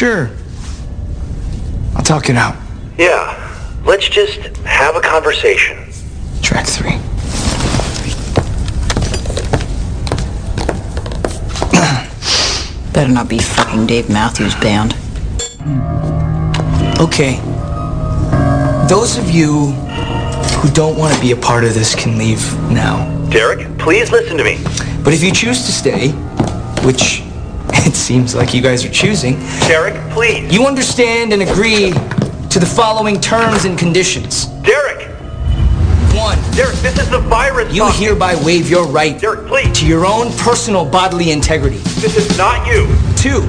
Sure. I'll talk it out. Yeah. Let's just have a conversation. Track three. Better not be fucking Dave Matthews Band. Okay. Those of you who don't want to be a part of this can leave now. Derek, please listen to me. But if you choose to stay, which it seems like you guys are choosing, Derek, please. you understand and agree to the following terms and conditions. Derek! One, Derek, this is the virus. you talking. hereby waive your right Derek, please. to your own personal bodily integrity. This is not you. Two,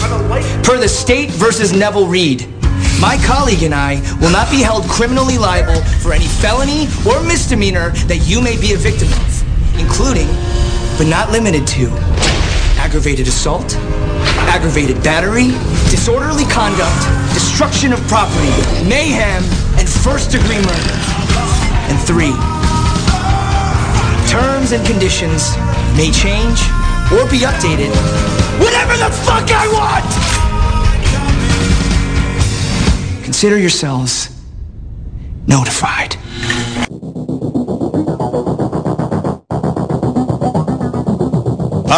I'm a license. Per the state versus Neville Reed, my colleague and I will not be held criminally liable for any felony or misdemeanor that you may be a victim of, including, but not limited to, aggravated assault, aggravated battery, disorderly conduct, destruction of property, mayhem, and first degree murder. And three, terms and conditions may change or be updated whatever the fuck I want! Consider yourselves notified.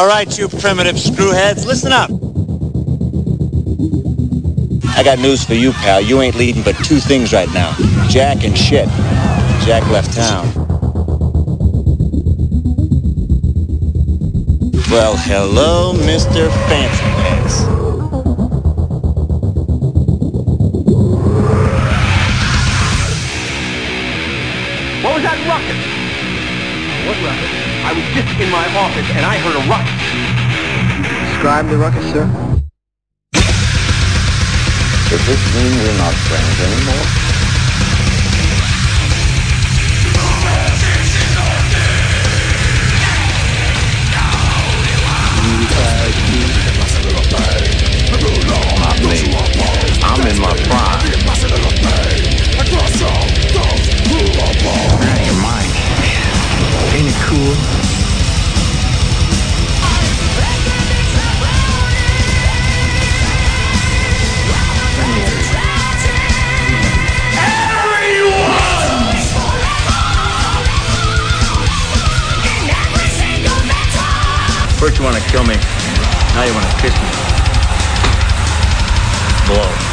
All right, you primitive screwheads, listen up. I got news for you, pal. You ain't leading but two things right now. Jack and shit. Jack left town. Well, hello, Mr. Fancy Pants. What was that rocket? What ruckus? I was just in my office and I heard a ruckus. Describe the ruckus, sir. Does this mean we're not friends anymore? Me. I'm in my prime. Out of your mind. Ain't it cool? First you want to kill me, now you want to kiss me. Blow.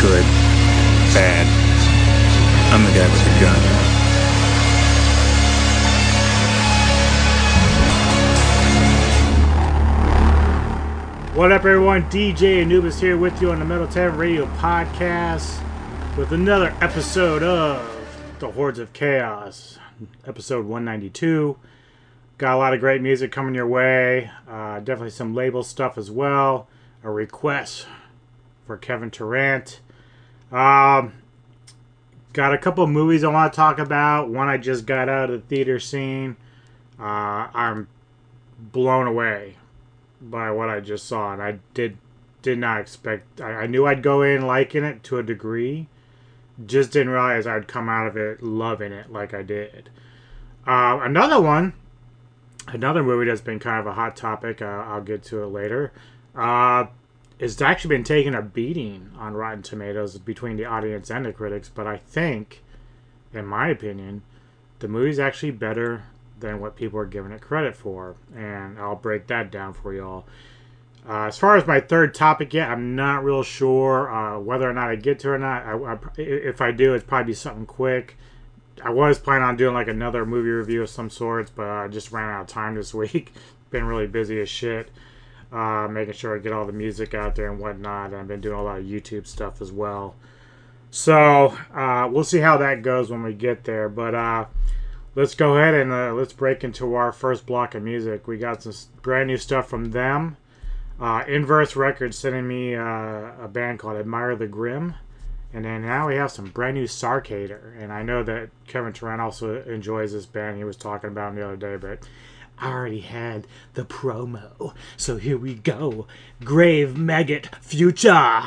Good. Bad. I'm the guy with the gun. What up, everyone? DJ Anubis here with you on the Metal Tavern Radio podcast with another episode of The Hordes of Chaos, episode 192. Got a lot of great music coming your way. Uh, definitely some label stuff as well. A request for Kevin Durant. Um, got a couple movies I want to talk about. One I just got out of the theater scene. Uh, I'm blown away by what I just saw, and I did did not expect. I, I knew I'd go in liking it to a degree, just didn't realize I'd come out of it loving it like I did. Uh, another one, another movie that's been kind of a hot topic. Uh, I'll get to it later. Uh, it's actually been taking a beating on Rotten Tomatoes between the audience and the critics, but I think, in my opinion, the movie's actually better than what people are giving it credit for, and I'll break that down for y'all. Uh, as far as my third topic yet, I'm not real sure uh, whether or not I get to or not. I, I, if I do, it's probably something quick. I was planning on doing like another movie review of some sorts, but I just ran out of time this week. Been really busy as shit, uh, making sure I get all the music out there and whatnot. I've been doing a lot of YouTube stuff as well. So uh, we'll see how that goes when we get there. But uh, let's go ahead and uh, let's break into our first block of music. We got some brand new stuff from them. Uh, Inverse Records sending me uh, a band called Admire the Grim. And then now we have some brand new Sarcator. And I know that Kevin Turan also enjoys this band. He was talking about the other day, but I already had the promo. So here we go Grave Maggot Future.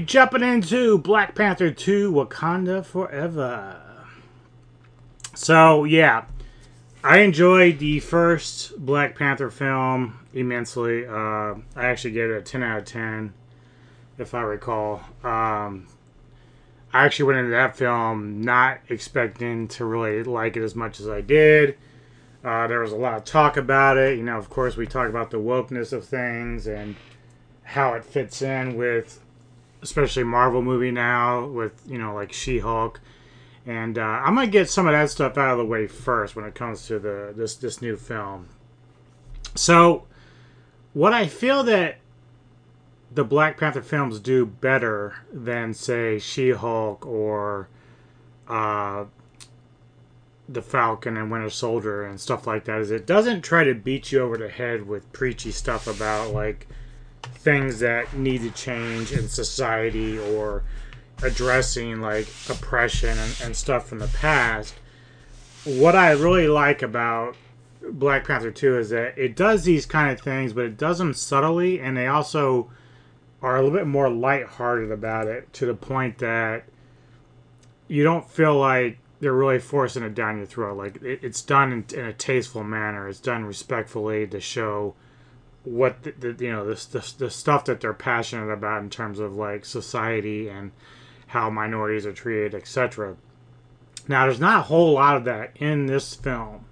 Jumping into Black Panther 2 Wakanda Forever. So, yeah. I enjoyed the first Black Panther film immensely. Uh, I actually gave it a 10 out of 10, if I recall. Um, I actually went into that film not expecting to really like it as much as I did. Uh, there was a lot of talk about it. You know, of course, we talk about the wokeness of things and how it fits in with, especially Marvel movie now with you know like She Hulk, and uh, I'm gonna get some of that stuff out of the way first when it comes to the this this new film. So, what I feel that the Black Panther films do better than say She Hulk or uh, the Falcon and Winter Soldier and stuff like that is it doesn't try to beat you over the head with preachy stuff about like things that need to change in society or addressing like oppression and, and stuff from the past. What I really like about Black Panther 2 is that it does these kind of things, but it does them subtly and they also are a little bit more lighthearted about it to the point that you don't feel like they're really forcing it down your throat. Like it, it's done in, in, a tasteful manner. It's done respectfully to show what the, the you know the, the the stuff that they're passionate about in terms of like society and how minorities are treated, etc. Now, there's not a whole lot of that in this film,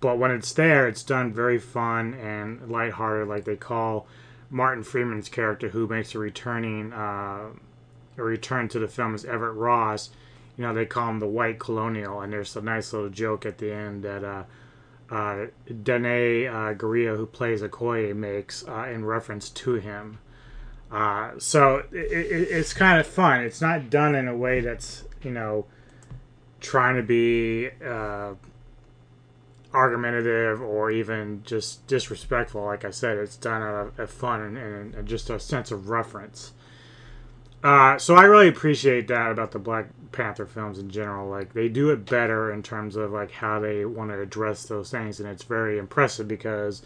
but when it's there, it's done very fun and lighthearted. Like they call Martin Freeman's character, who makes a returning uh, a return to the film, is Everett Ross you know, they call him the white colonial, and there's a nice little joke at the end that uh, uh, Danai uh, who plays Okoye, makes uh, in reference to him. Uh, so it, it, it's kind of fun. It's not done in a way that's, you know, trying to be uh, argumentative or even just disrespectful. Like I said, it's done out of, of fun and, and, and just a sense of reference. Uh, so I really appreciate that about the Black Panther films in general. Like they do it better in terms of like how they want to address those things, and it's very impressive because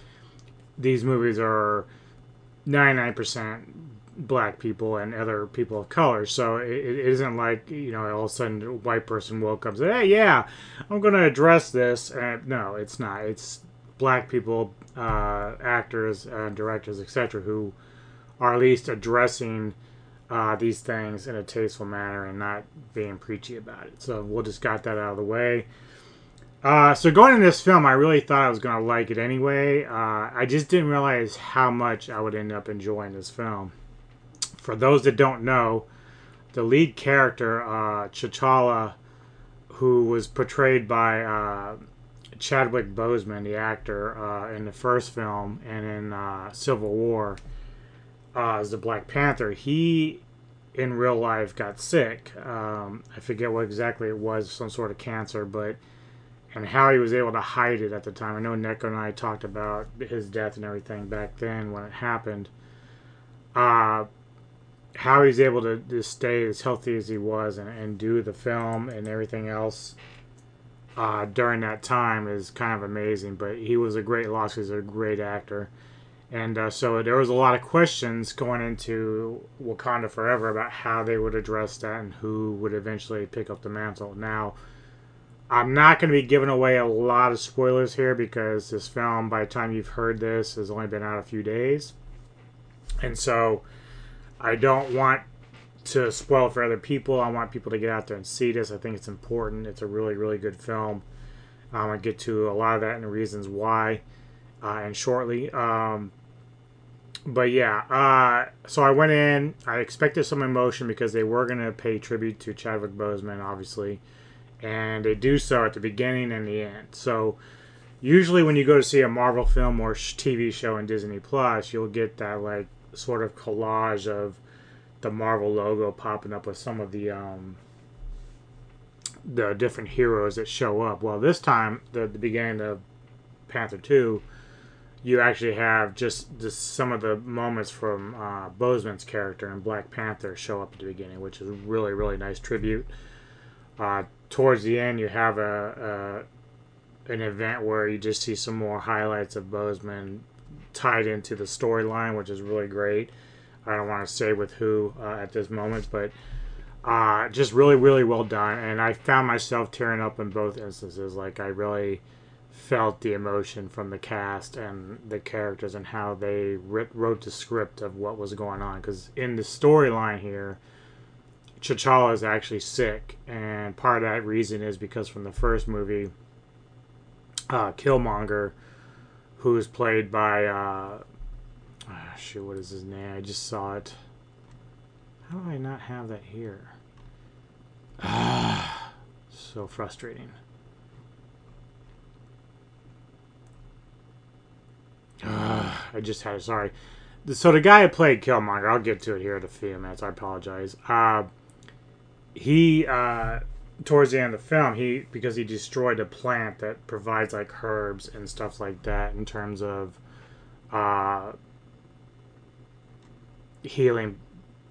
these movies are ninety nine percent black people and other people of color. So it, it isn't like you know all of a sudden a white person woke up and said, "Hey, yeah, I'm going to address this." And no, it's not. It's black people, uh, actors, and directors, etc., who are at least addressing uh, these things in a tasteful manner and not being preachy about it. So we'll just got that out of the way. Uh, so going into this film, I really thought I was going to like it anyway. Uh, I just didn't realize how much I would end up enjoying this film. For those that don't know, the lead character, uh, T'Challa, who was portrayed by uh, Chadwick Boseman, the actor, uh, in the first film and in uh, Civil War, uh, as the Black Panther, he in real life got sick. Um, I forget what exactly it was, some sort of cancer, but and how he was able to hide it at the time. I know Neko and I talked about his death and everything back then when it happened. Uh, how he's able to, to stay as healthy as he was and, and do the film and everything else uh, during that time is kind of amazing. But he was a great loss. He's a great actor. And uh, so there was a lot of questions going into Wakanda Forever about how they would address that and who would eventually pick up the mantle. Now, I'm not going to be giving away a lot of spoilers here because this film, by the time you've heard this, has only been out a few days. And so I don't want to spoil for other people. I want people to get out there and see this. I think it's important. It's a really, really good film. Going to get to a lot of that and the reasons why and shortly. Um, but yeah, uh, so I went in. I expected some emotion because they were going to pay tribute to Chadwick Boseman, obviously, and they do so at the beginning and the end. So usually when you go to see a Marvel film or TV show in Disney Plus, you'll get that like sort of collage of the Marvel logo popping up with some of the um, the different heroes that show up. Well, this time the, the beginning of Panther Two you actually have just, just some of the moments from uh, Boseman's character in Black Panther show up at the beginning, which is really really nice tribute. Uh, towards the end, you have a, a an event where you just see some more highlights of Boseman tied into the storyline, which is really great. I don't want to say with who uh, at this moment, but uh, just really, really well done. And I found myself tearing up in both instances. Like, I really felt the emotion from the cast and the characters and how they wrote the script of what was going on. Because in the storyline here, T'Challa is actually sick, and part of that reason is because from the first movie, uh, Killmonger, who's played by uh, ah, shoot, what is his name? I just saw it. How do I not have that here? Ah, so frustrating. Ah, I just had. Sorry. So the guy who played Killmonger, I'll get to it here in a few minutes. I apologize. Uh, he uh, towards the end of the film, he because he destroyed a plant that provides like herbs and stuff like that in terms of uh, healing,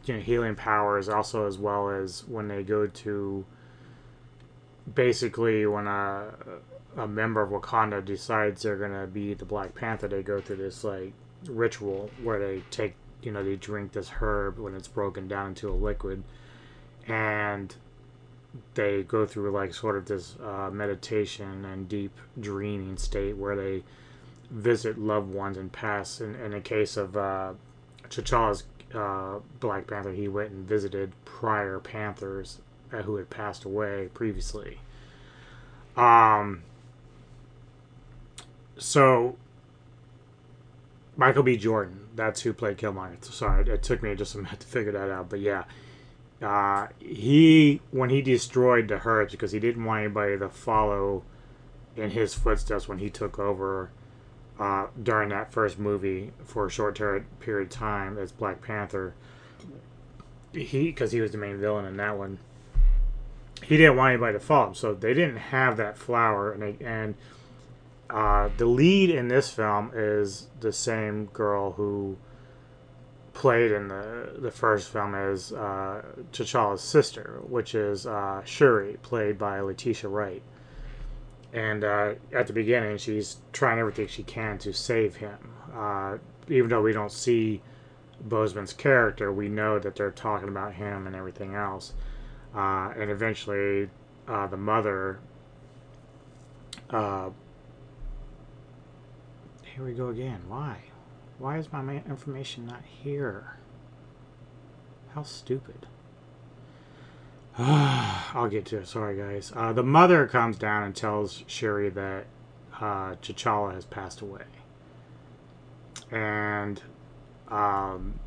you know, healing powers. Also, as well as when they go to basically when a a member of Wakanda decides they're gonna be the Black Panther, they go through this like ritual where they take you know they drink this herb when it's broken down into a liquid and they go through like sort of this uh, meditation and deep dreaming state where they visit loved ones and pass. In, in the case of uh, T'Challa's uh, Black Panther, he went and visited prior Panthers uh, who had passed away previously. Um. So Michael B. Jordan, that's who played Killmonger. Sorry, it took me just a minute to figure that out, but yeah, uh, he when he destroyed the herbs because he didn't want anybody to follow in his footsteps when he took over uh, during that first movie for a short ter- period of time as Black Panther. He because he was the main villain in that one. He didn't want anybody to follow him, so they didn't have that flower, and they, and uh, the lead in this film is the same girl who played in the the first film as uh, T'Challa's sister, which is uh, Shuri, played by Letitia Wright. And uh, at the beginning, she's trying everything she can to save him. Uh, even though we don't see Boseman's character, we know that they're talking about him and everything else. Uh, and eventually, the mother. Here we go again. Why? Why is my information not here? How stupid. I'll get to it. Sorry, guys. Uh, the mother comes down and tells Shuri that uh, has passed away. And um,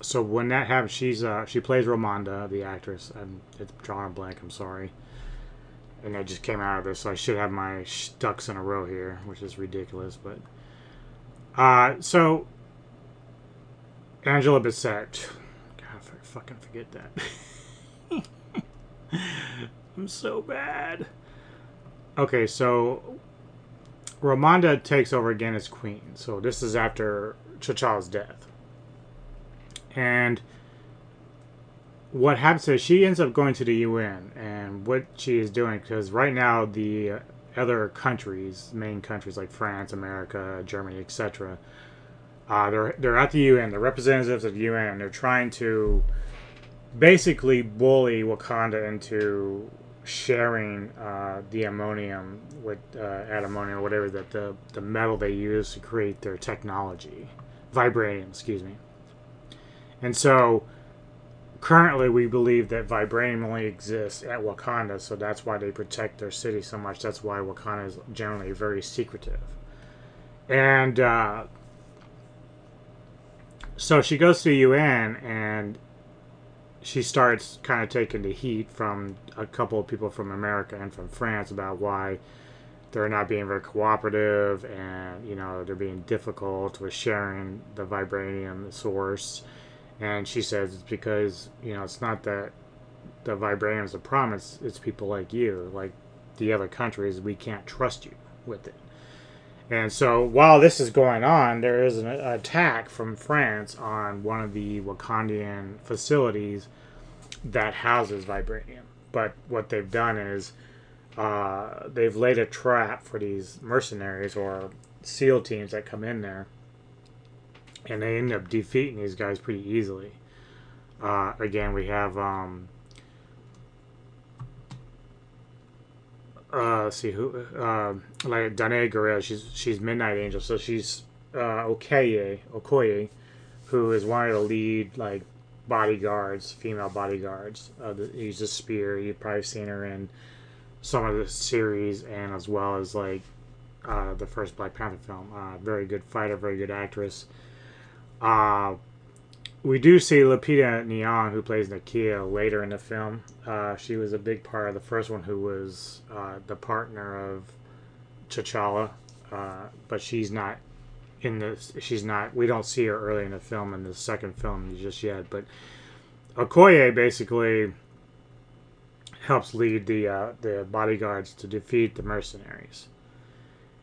so when that happens, she's uh, she plays Ramonda, the actress. I'm it's drawing a blank. I'm sorry. And I just came out of this, so I should have my ducks in a row here, which is ridiculous. But uh, so Angela Bassett. God, I fucking forget that. I'm so bad. Okay, so Ramonda takes over again as queen. So this is after T'Challa's death. And what happens is she ends up going to the UN, and what she is doing, because right now the other countries, main countries like France, America, Germany, etc., uh, they're they're at the UN. The representatives of the UN. They're trying to basically bully Wakanda into sharing uh, the ammonium with uh, or whatever that the the metal they use to create their technology, vibranium, excuse me. And so currently we believe that vibranium only exists at Wakanda, so that's why they protect their city so much. That's why Wakanda is generally very secretive. And uh, so she goes to the UN and she starts kind of taking the heat from a couple of people from America and from France about why they're not being very cooperative and you know they're being difficult with sharing the vibranium source and she says it's because you know it's not that the vibranium is a promise it's people like you like the other countries we can't trust you with it And so while this is going on, there is an attack from France on one of the Wakandian facilities that houses vibranium. But what they've done is uh, they've laid a trap for these mercenaries or SEAL teams that come in there, and they end up defeating these guys pretty easily. Uh, again, we have um, uh, see who uh, like Danai Gurira. She's she's Midnight Angel, so she's uh, Okoye Okoye, who is one of the lead like bodyguards, female bodyguards. Uh, he's a spear. You've probably seen her in some of the series, and as well as like uh, the first Black Panther film. Uh, very good fighter, very good actress. Uh, we do see Lupita Nyong'o, who plays Nakia, later in the film. Uh, she was a big part of the first one, who was uh, the partner of T'Challa, uh, but she's not in this. She's not. We don't see her early in the film in the second film just yet. But Okoye basically helps lead the uh, the bodyguards to defeat the mercenaries.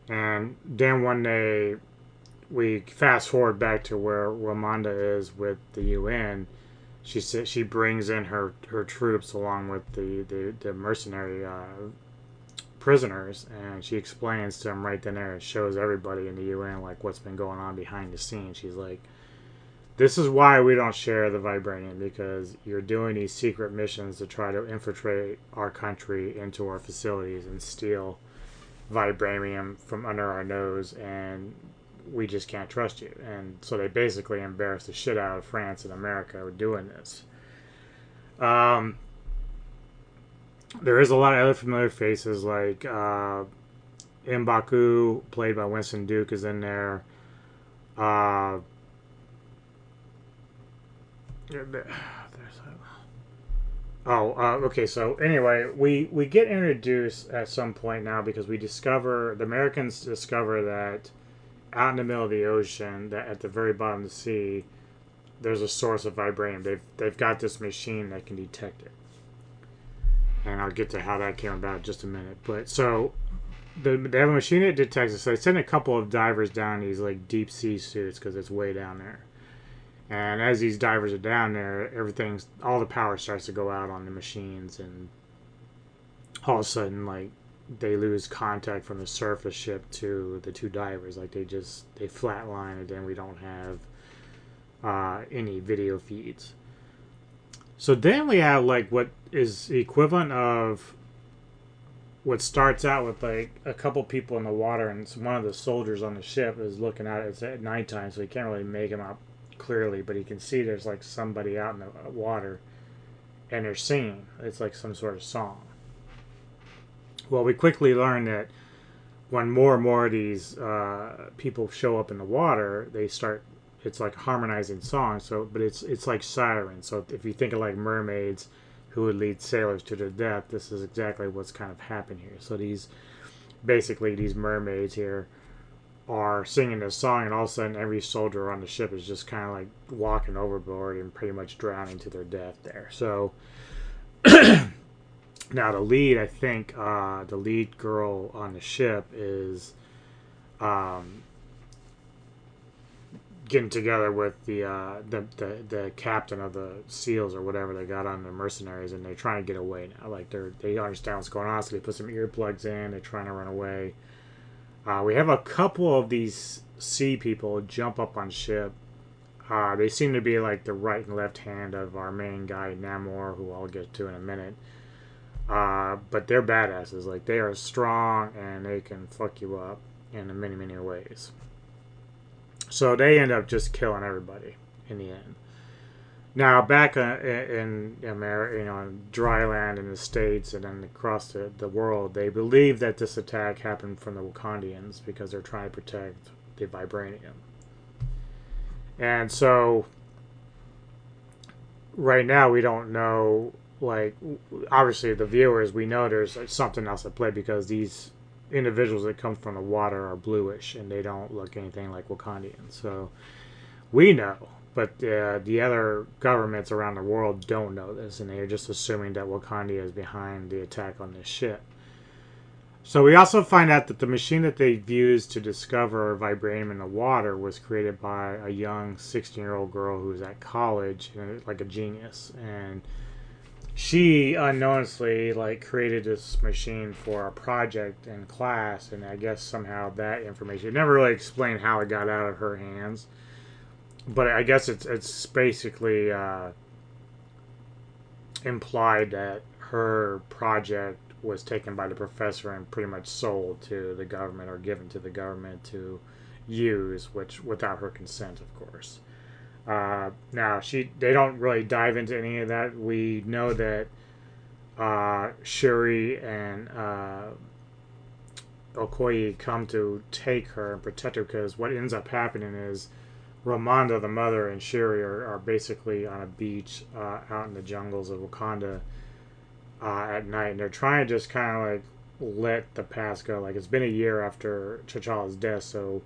And then one day we fast forward back to where Ramonda is with the UN. She she brings in her, her troops along with the the, the mercenary uh, prisoners, and she explains to them right then there. and shows everybody in the UN like what's been going on behind the scenes. She's like, "This is why we don't share the vibranium because you're doing these secret missions to try to infiltrate our country into our facilities and steal." vibranium from under our nose and we just can't trust you. And so they basically embarrassed the shit out of France and America doing this. Um, there is a lot of other familiar faces like uh, Mbaku, played by Winston Duke, is in there. Uh, Oh, uh, okay. So anyway, we we get introduced at some point now because we discover the Americans discover that out in the middle of the ocean, that at the very bottom of the sea, there's a source of vibranium. They've they've got this machine that can detect it, and I'll get to how that came about in just a minute. But so the, they have a machine that detects it. So they send a couple of divers down these like deep sea suits because it's way down there. And as these divers are down there, everything's all the power starts to go out on the machines, and all of a sudden, like they lose contact from the surface ship to the two divers. Like they just they flatline, and then we don't have uh, any video feeds. So then we have like what is equivalent of what starts out with like a couple people in the water, and one of the soldiers on the ship is looking at it. It's at nighttime, so he can't really make him out clearly, but he can see there's like somebody out in the water, and they're singing. It's like some sort of song. Well, we quickly learn that when more and more of these uh, people show up in the water, they start. It's like harmonizing songs. So, but it's it's like sirens. So if you think of like mermaids, who would lead sailors to their death, this is exactly what's kind of happened here. So these, basically, these mermaids here are singing this song, and all of a sudden, every soldier on the ship is just kind of like walking overboard and pretty much drowning to their death there. So, now the lead, I think, uh, the lead girl on the ship is um, getting together with the, uh, the the the captain of the SEALs or whatever they got on the mercenaries, and they're trying to get away now. Like they're they understand what's going on, so they put some earplugs in. They're trying to run away uh, we have a couple of these sea people jump up on ship. Uh, they seem to be like the right and left hand of our main guy Namor, who I'll get to in a minute. Uh, but they're badasses. Like they are strong and they can fuck you up in many many ways. So they end up just killing everybody in the end. Now, back uh, in America, you know, dry land in the states and then across the, the world, they believe that this attack happened from the Wakandians because they're trying to protect the vibranium. And so, right now, we don't know. Like, obviously, the viewers, we know there's something else at play because these individuals that come from the water are bluish and they don't look anything like Wakandians. So, we know but uh, the other governments around the world don't know this, and they're just assuming that Wakanda is behind the attack on this ship. So we also find out that the machine that they used to discover vibranium in the water was created by a young 16 year old girl who was at college and like a genius. And she unknowingly like created this machine for a project in class and I guess somehow that information never really explained how it got out of her hands. But I guess it's it's basically uh, implied that her project was taken by the professor and pretty much sold to the government or given to the government to use, which without her consent, of course. Uh, now she they don't really dive into any of that. We know that uh, Shuri and uh, Okoye come to take her and protect her because what ends up happening is Ramonda, the mother, and Shuri are, are basically on a beach uh, out in the jungles of Wakanda uh, at night, and they're trying to just kind of like let the past go. Like it's been a year after T'Challa's death, so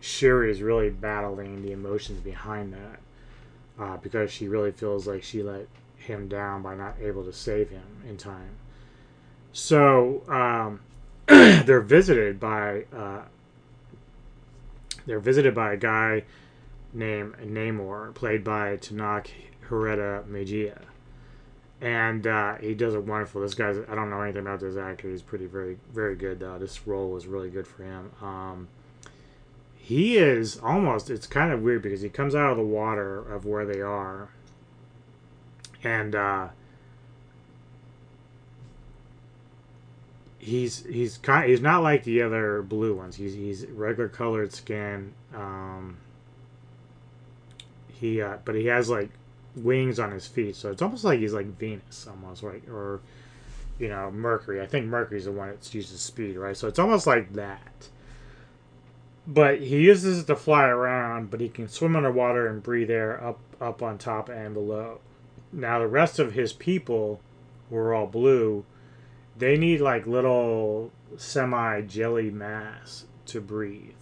Shuri is really battling the emotions behind that uh, because she really feels like she let him down by not able to save him in time. So um, they're visited by uh, they're visited by a guy named Namor, played by Tenoch Huerta Mejía and uh, he does a wonderful. This guy's I don't know anything about this actor. He's pretty very very good. this role was really good for him. Um, he is almost. It's kind of weird because he comes out of the water of where they are, and uh, he's he's kind. He's not like the other blue ones. He's he's regular colored skin. Um, he uh, but he has like wings on his feet, so it's almost like he's like Venus, almost right, or you know Mercury. I think Mercury's the one that uses speed, right? So it's almost like that. But he uses it to fly around, but he can swim underwater and breathe air up up on top and below. Now the rest of his people, were all blue, they need like little semi jelly mass to breathe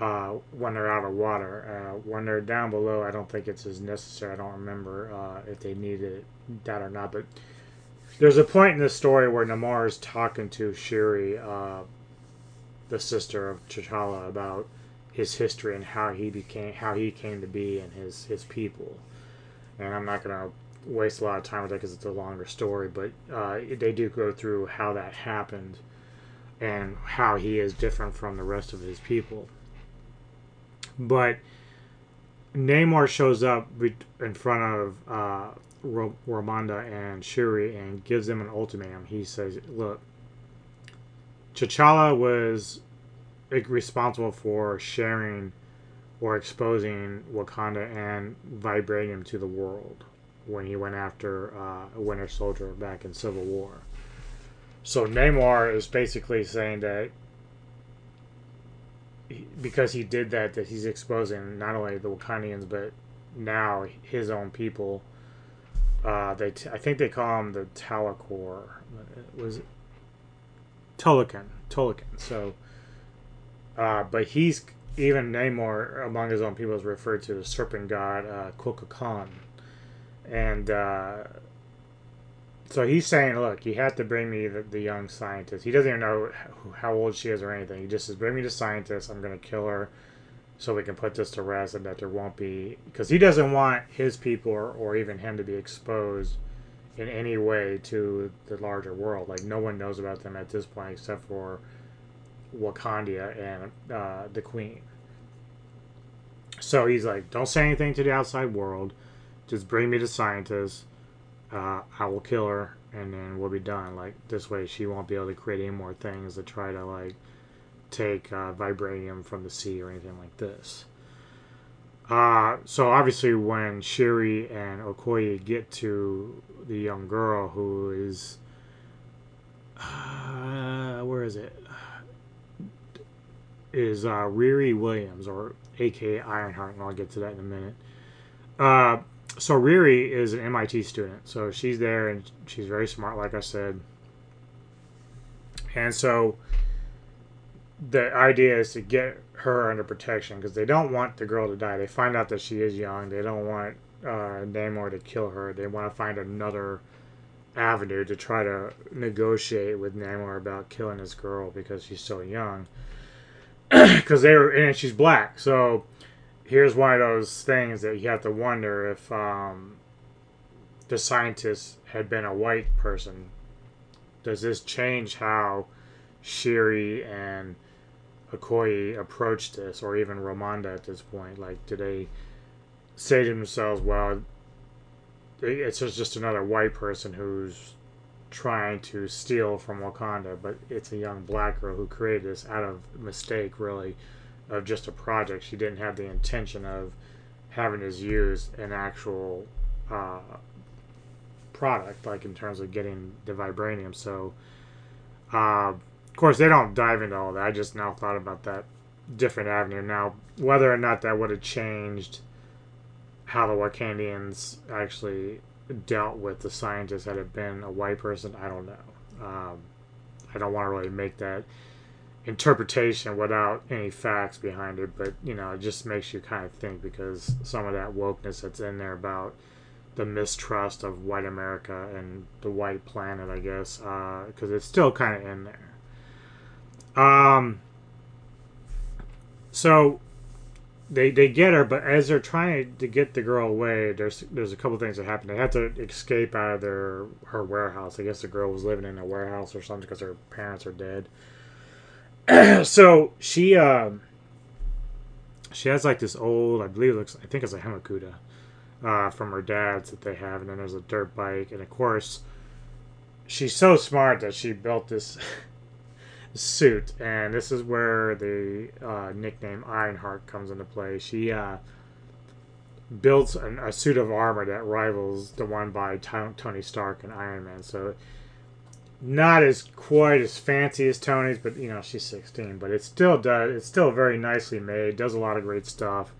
uh, when they're out of water. Uh, when they're down below, I don't think it's as necessary. I don't remember uh, if they needed that or not. But there's a point in the story where Namor is talking to Shuri, uh, the sister of T'Challa, about his history and how he became, how he came to be, and his his people. And I'm not gonna waste a lot of time with that because it's a longer story, but uh, they do go through how that happened and how he is different from the rest of his people. But Namor shows up in front of uh, Ramonda and Shuri and gives them an ultimatum. He says, "Look, T'Challa was responsible for sharing or exposing Wakanda and vibranium to the world when he went after uh, Winter Soldier back in Civil War. So Namor is basically saying that because he did that, that he's exposing not only the Wakandians but now his own people. Uh, they t- I think they call him the Talakor. It was Talokan, Talokan. So, uh, but he's even Namor among his own people is referred to the serpent god uh, Kukulkan, and uh, so he's saying, look, you have to bring me the, the young scientist. He doesn't even know how old she is or anything. He just says, bring me the scientist. I'm going to kill her so we can put this to rest and that there won't be. Because he doesn't want his people or, or even him to be exposed in any way to the larger world. Like, no one knows about them at this point except for Wakandia and uh, the Queen. So he's like, don't say anything to the outside world. Just bring me the scientist uh, I will kill her and then we'll be done. Like this way, she won't be able to create any more things to try to like take uh, vibranium from the sea or anything like this. Uh, so obviously, when Shuri and Okoye get to the young girl who is, uh, where is it? Is uh, Riri Williams or AKA Ironheart, and I'll get to that in a minute. Uh, so Riri is an MIT student, so she's there and she's very smart, like I said. And so the idea is to get her under protection because they don't want the girl to die. They find out that she is young. They don't want uh, Namor to kill her. They want to find another avenue to try to negotiate with Namor about killing his girl because she's so young. Because they were, and she's black, so here's one of those things that you have to wonder if um, the scientist had been a white person. Does this change how Shuri and Okoye approached this, or even Ramonda at this point? Like, do they say to themselves, well, it's just just another white person who's trying to steal from Wakanda, but it's a young black girl who created this out of mistake, really, of just a project. She didn't have the intention of having this used an actual uh, product, like in terms of getting the vibranium. So, uh, of course, they don't dive into all that. I just now thought about that different avenue. Now, whether or not that would have changed how the Wakandians actually dealt with the scientists had it been a white person, I don't know. Um, I don't want to really make that interpretation without any facts behind it, but you know, it just makes you kind of think because some of that wokeness that's in there about the mistrust of white America and the white planet, I guess, because uh, it's still kind of in there. Um, so they they get her, but as they're trying to get the girl away, there's there's a couple things that happen. They have to escape out of their her warehouse. I guess the girl was living in a warehouse or something because her parents are dead. so she um she has like this old, I believe it looks, I think it's a Hamakuta uh, from her dad's that they have, and then there's a dirt bike, and of course she's so smart that she built this suit, and this is where the uh, nickname Ironheart comes into play. She uh, builds an, a suit of armor that rivals the one by Tony Stark and Iron Man. So, not as quite as fancy as Tony's, but you know she's 16. But it still does. It's still very nicely made. Does a lot of great stuff.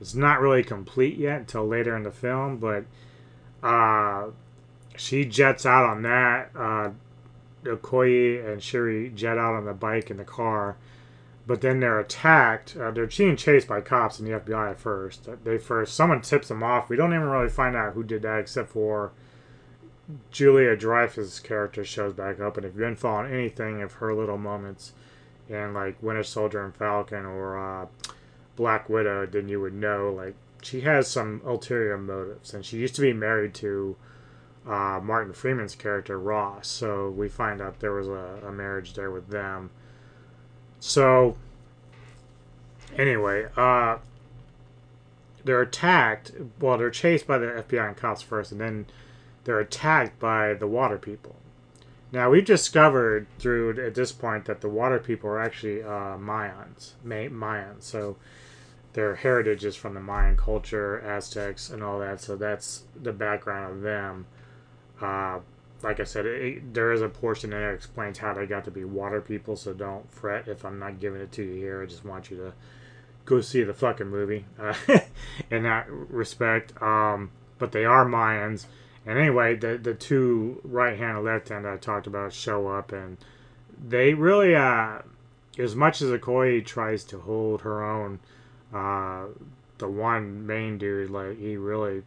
It's not really complete yet until later in the film, but uh, she jets out on that. Okoye and Shuri jet out on the bike in the car, but then they're attacked. Uh, they're being chased by cops and the FBI at first. They first someone tips them off. We don't even really find out who did that except for Julia Dreyfus' character shows back up. And if you've been following anything of her little moments in like Winter Soldier and Falcon or uh, Black Widow, then you would know like she has some ulterior motives, and she used to be married to uh, Martin Freeman's character Ross. So we find out there was a, a marriage there with them. So anyway, uh, they're attacked. Well, they're chased by the FBI and cops first, and then they're attacked by the water people. Now we've discovered through at this point that the water people are actually uh, Mayans, May- Mayans. So their heritage is from the Mayan culture, Aztecs, and all that. So that's the background of them. Uh, like I said, it, there is a portion there that explains how they got to be water people, so don't fret if I'm not giving it to you here. I just want you to go see the fucking movie uh, in that respect. Um, but they are Mayans. And anyway, the the two right hand and left hand I talked about show up, and they really, uh, as much as Okoye tries to hold her own, uh, the one main dude, like he really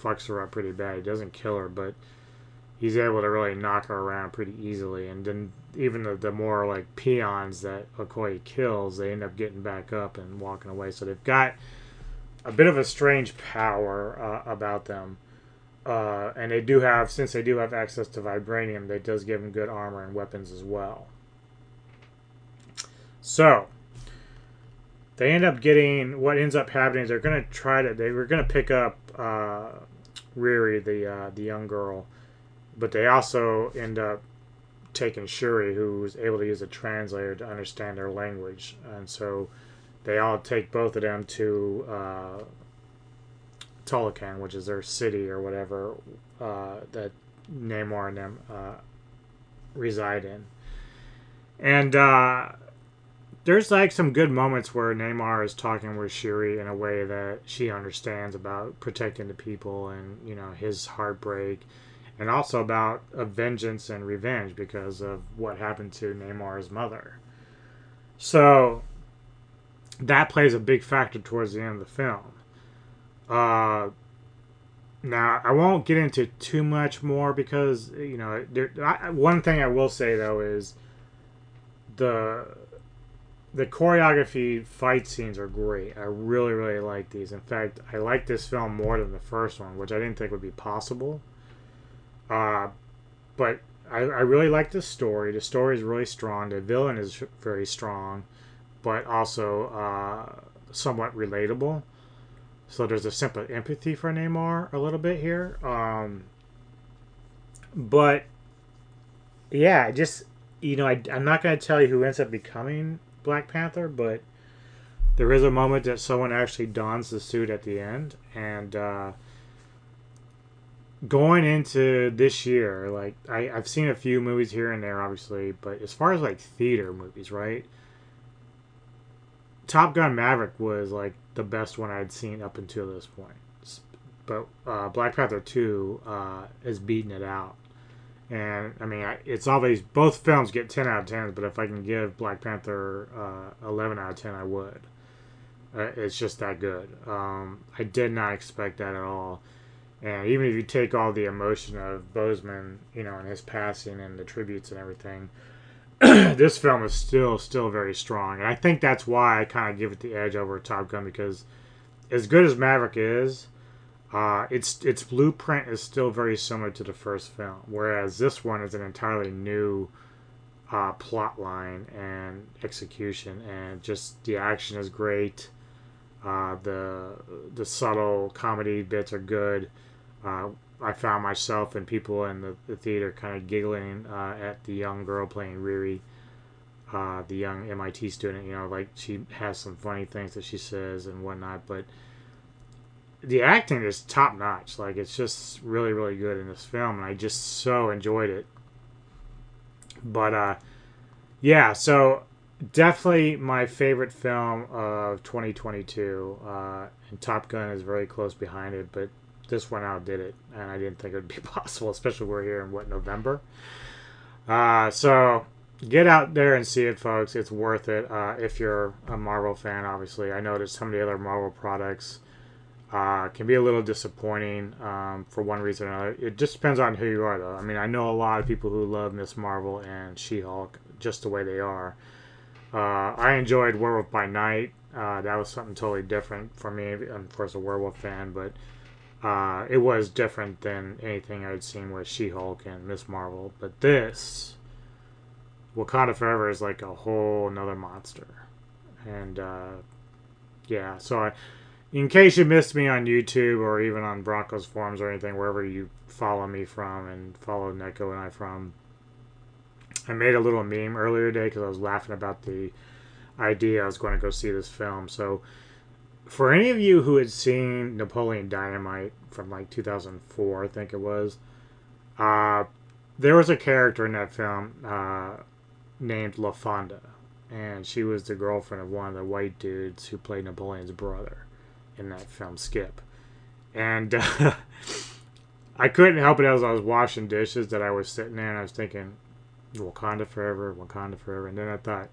fucks her up pretty bad. He doesn't kill her, but he's able to really knock her around pretty easily. And then even the, the more like peons that Okoye kills, they end up getting back up and walking away. So they've got a bit of a strange power uh, about them. Uh, and they do have, since they do have access to vibranium, that does give them good armor and weapons as well. So they end up getting what ends up happening is they're going to try to they were going to pick up uh, Riri, the uh, the young girl, but they also end up taking Shuri, who was able to use a translator to understand their language, and so they all take both of them to uh, Talokan, which is their city or whatever uh, that Namor and them uh, reside in, and uh, there's like some good moments where Namor is talking with Shuri in a way that she understands about protecting the people and you know his heartbreak and also about a vengeance and revenge because of what happened to Namor's mother. So that plays a big factor towards the end of the film. Uh, now I won't get into too much more because you know there, I, one thing I will say though is the the choreography fight scenes are great. I really really like these. In fact, I like this film more than the first one, which I didn't think would be possible. Uh, but I, I really like the story. The story is really strong. The villain is very strong, but also uh, somewhat relatable. So there's a simple empathy for Namor a little bit here. Um, but yeah, just you know, I, I'm not going to tell you who ends up becoming Black Panther, but there is a moment that someone actually dons the suit at the end, and uh, going into this year, like I, I've seen a few movies here and there, obviously, but as far as like theater movies, right? Top Gun Maverick was like the best one I'd seen up until this point. But uh, Black Panther 2 uh, is beating it out. And I mean, it's always both films get 10 out of 10, but if I can give Black Panther uh, 11 out of 10, I would. Uh, it's just that good. Um, I did not expect that at all. And even if you take all the emotion of Boseman, you know, and his passing and the tributes and everything, this film is still still very strong, and I think that's why I kind of give it the edge over Top Gun because as good as Maverick is, uh, its its blueprint is still very similar to the first film, whereas this one is an entirely new uh, plot line and execution, and just the action is great. Uh, the the subtle comedy bits are good. Uh, I found myself and people in the, the theater kind of giggling uh, at the young girl playing Riri, uh, the young MIT student. You know, like she has some funny things that she says and whatnot, but the acting is top notch. Like it's just really, really good in this film, and I just so enjoyed it. But uh, yeah, so definitely my favorite film of 2022, uh, and Top Gun is very close behind it, but this one outdid it, and I didn't think it would be possible, especially we're here in what November. Uh, so get out there and see it, folks. It's worth it uh, if you're a Marvel fan. Obviously, I know that some of the other Marvel products uh, can be a little disappointing um, for one reason or another. It just depends on who you are, though. I mean, I know a lot of people who love Miss Marvel and She-Hulk just the way they are. Uh, I enjoyed Werewolf by Night. Uh, that was something totally different for me, of course, a werewolf fan, but uh, it was different than anything I'd seen with She Hulk and Miss Marvel. But this, Wakanda Forever, is like a whole another monster. And uh, yeah, so I, in case you missed me on YouTube or even on Broncos forums or anything, wherever you follow me from and follow Neko and I from, I made a little meme earlier today because I was laughing about the idea I was going to go see this film. So for any of you who had seen Napoleon Dynamite from like 2004, I think it was, uh, there was a character in that film uh, named LaFawnduh, and she was the girlfriend of one of the white dudes who played Napoleon's brother in that film, Skip. And uh, I couldn't help it as I was washing dishes that I was sitting there and I was thinking, Wakanda forever, Wakanda forever. And then I thought,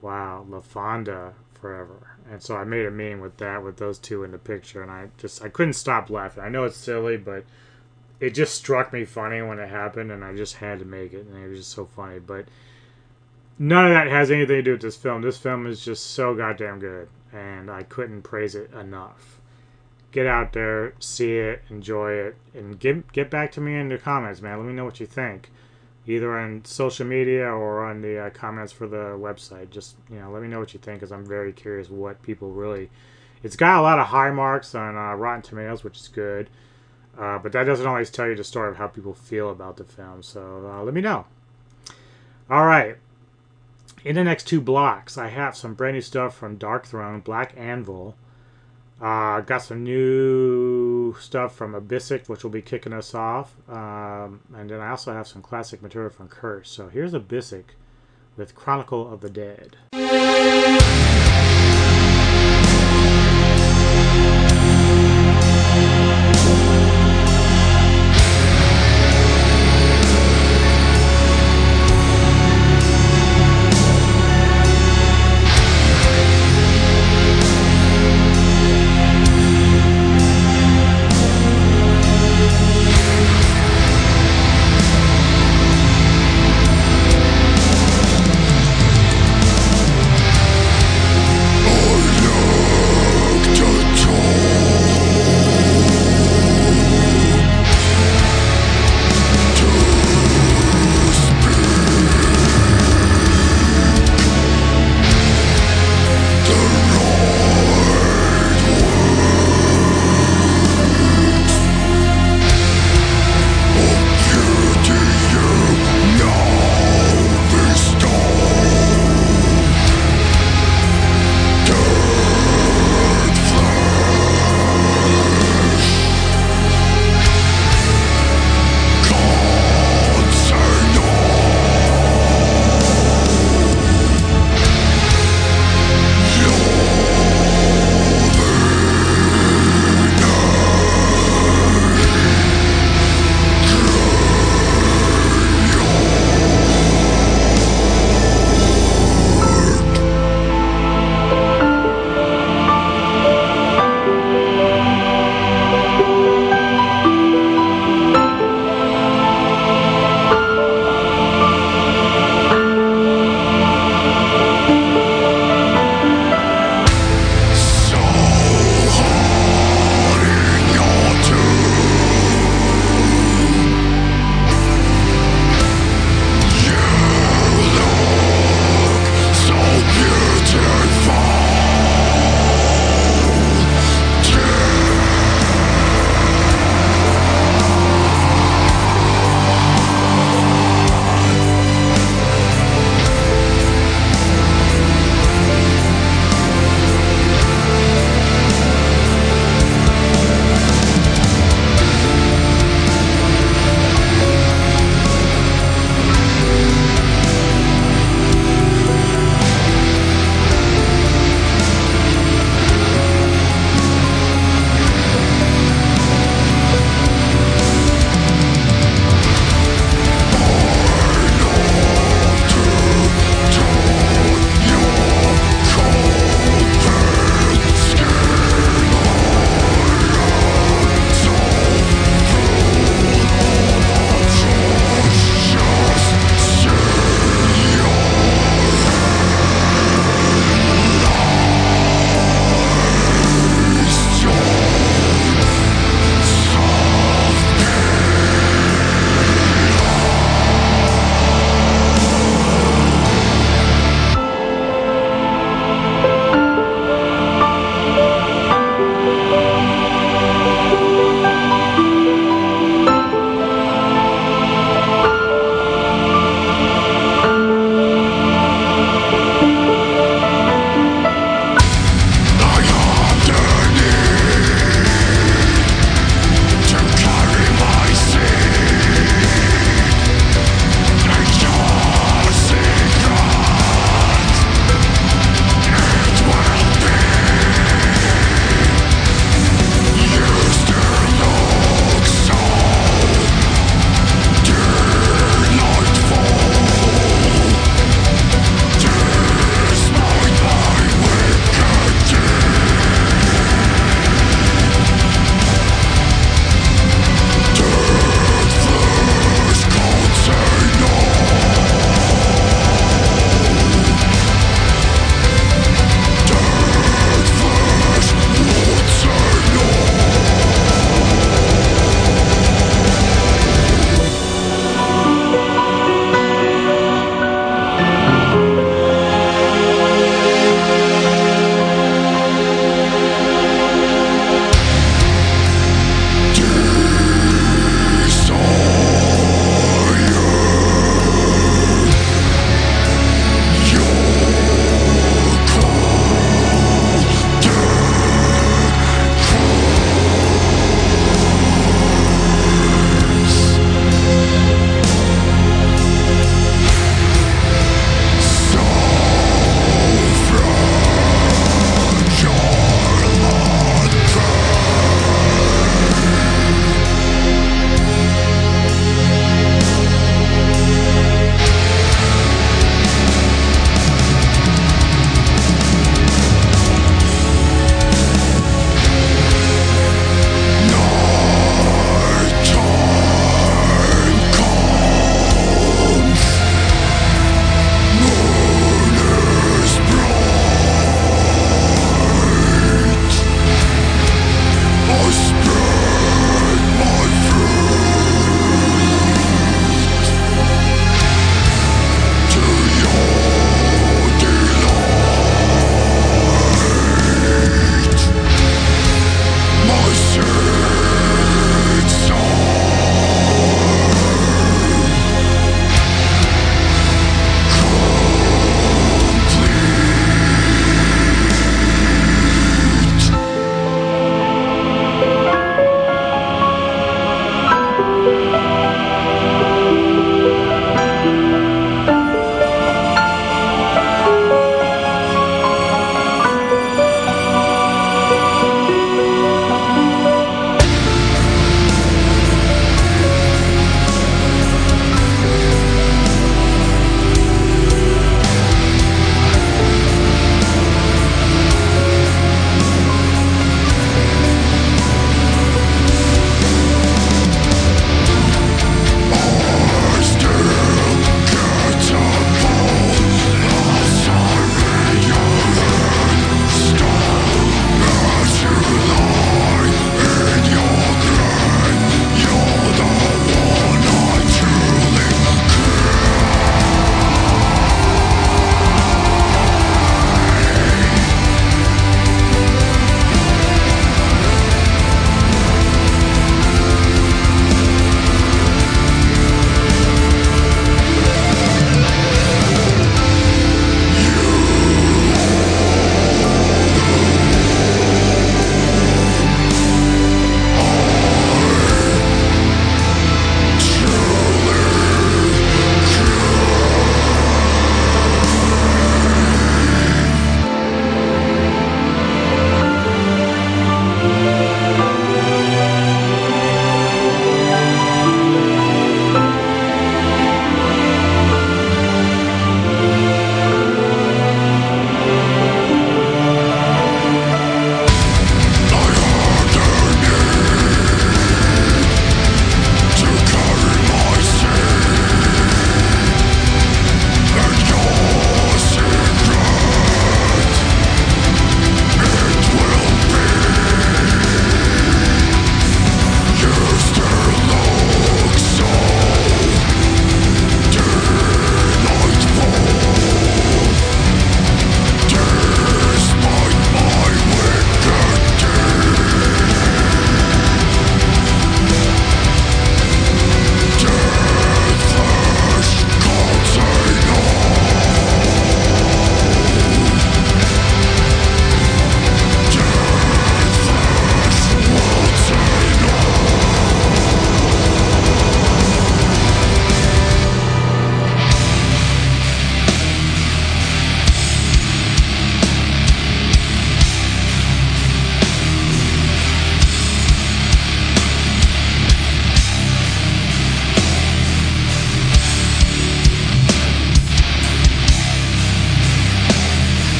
wow, LaFonda forever. And so I made a meme with that, with those two in the picture, and I just I couldn't stop laughing. I know it's silly, but it just struck me funny when it happened, and I just had to make it, and it was just so funny. But none of that has anything to do with this film. This film is just so goddamn good, and I couldn't praise it enough. Get out there, see it, enjoy it, and get get back to me in the comments, man. Let me know what you think either on social media or on the uh, comments for the website. Just you know, let me know what you think because I'm very curious what people really. It's got a lot of high marks on uh, Rotten Tomatoes, which is good, uh, but that doesn't always tell you the story of how people feel about the film. So uh, let me know. All right. In the next two blocks, I have some brand new stuff from Darkthrone, Black Anvil. Uh, got some new stuff from Abyssic, which will be kicking us off. Um, and then I also have some classic material from Cursed. So here's Abyssic with Chronicle of the Dead.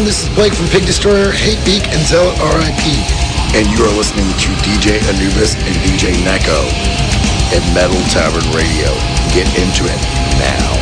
Everyone. This is Blake from Pig Destroyer, Hatebeak, and Zealot RIP. And you are listening to DJ Anubis and DJ Neko at Metal Tavern Radio. Get into it now.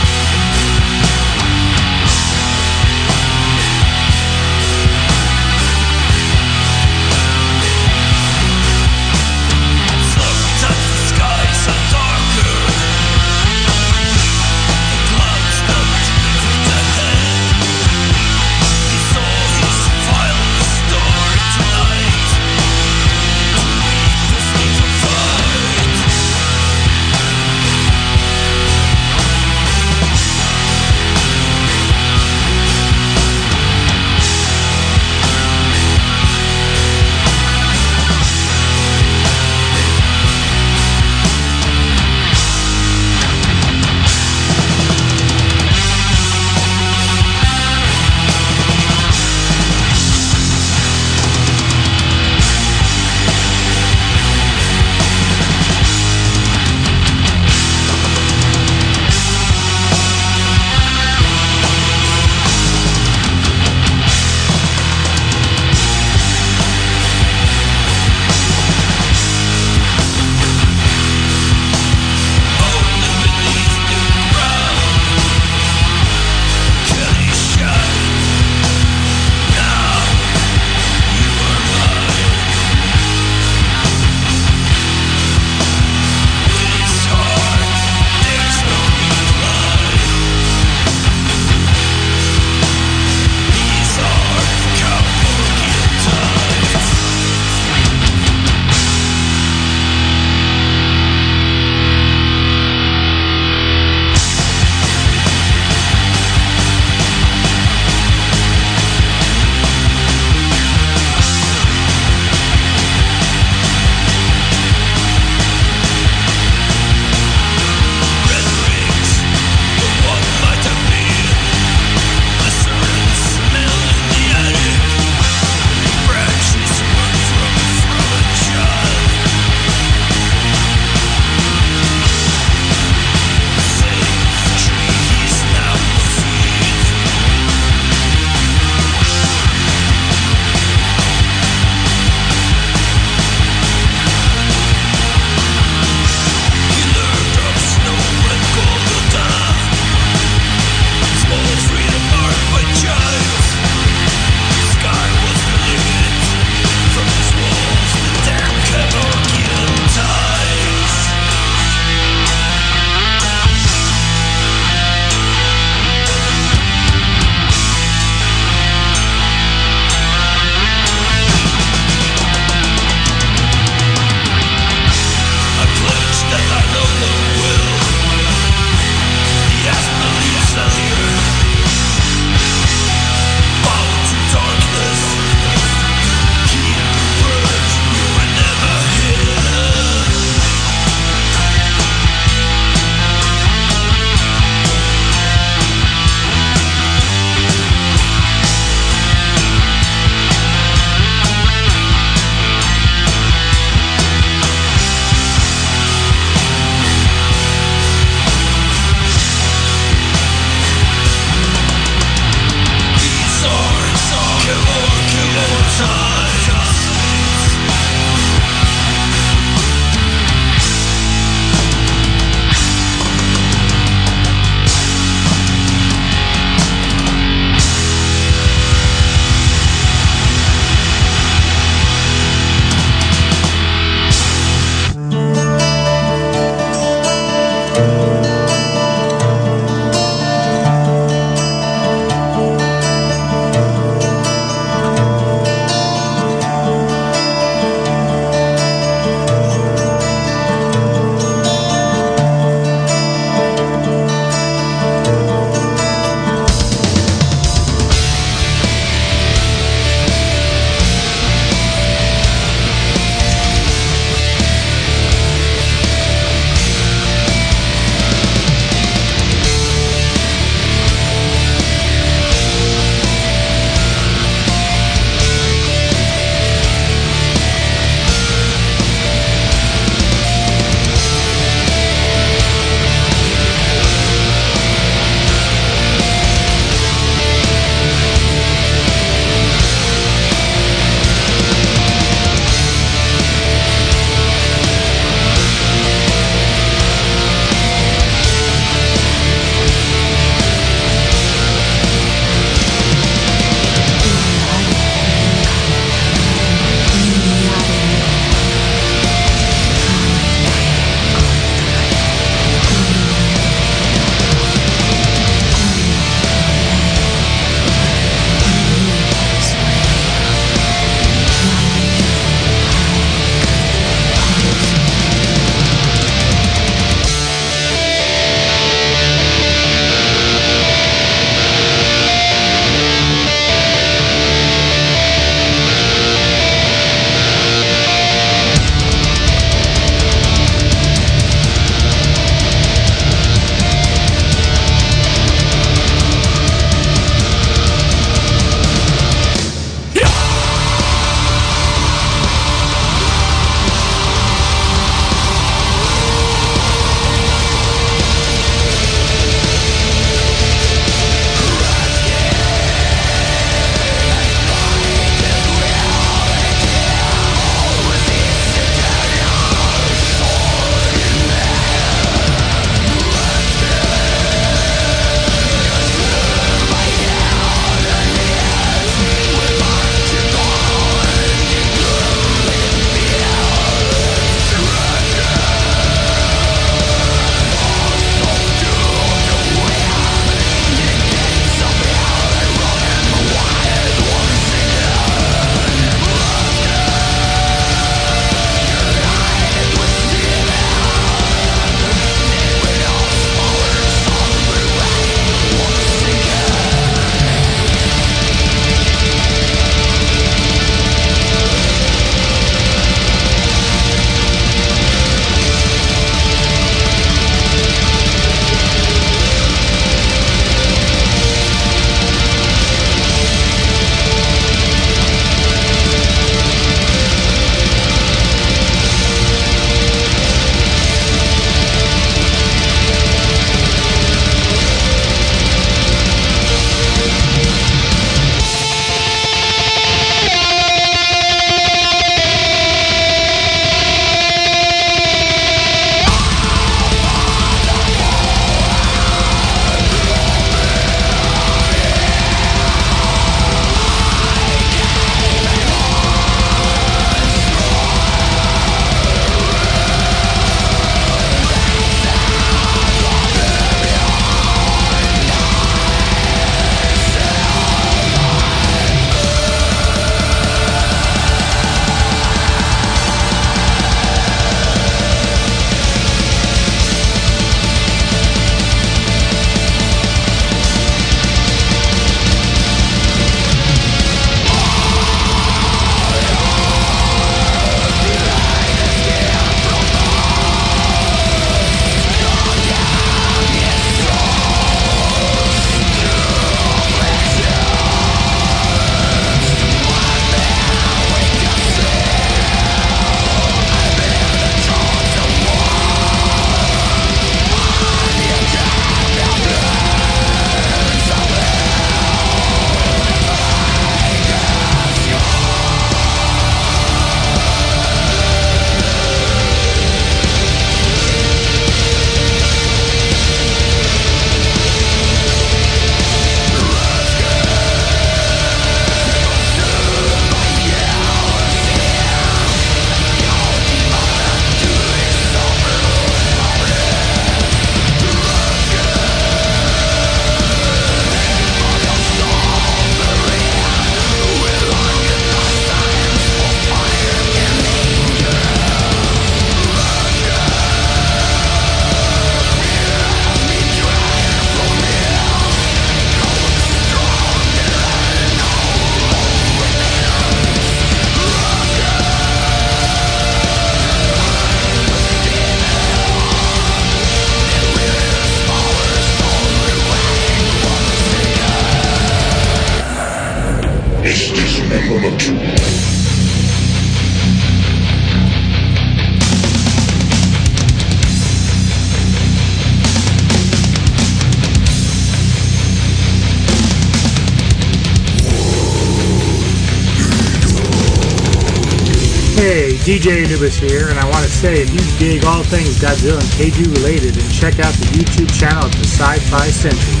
DJ Anubis here, and I want to say if you dig all things Godzilla and Kaiju related, then check out the YouTube channel of the Sci-Fi Sentry.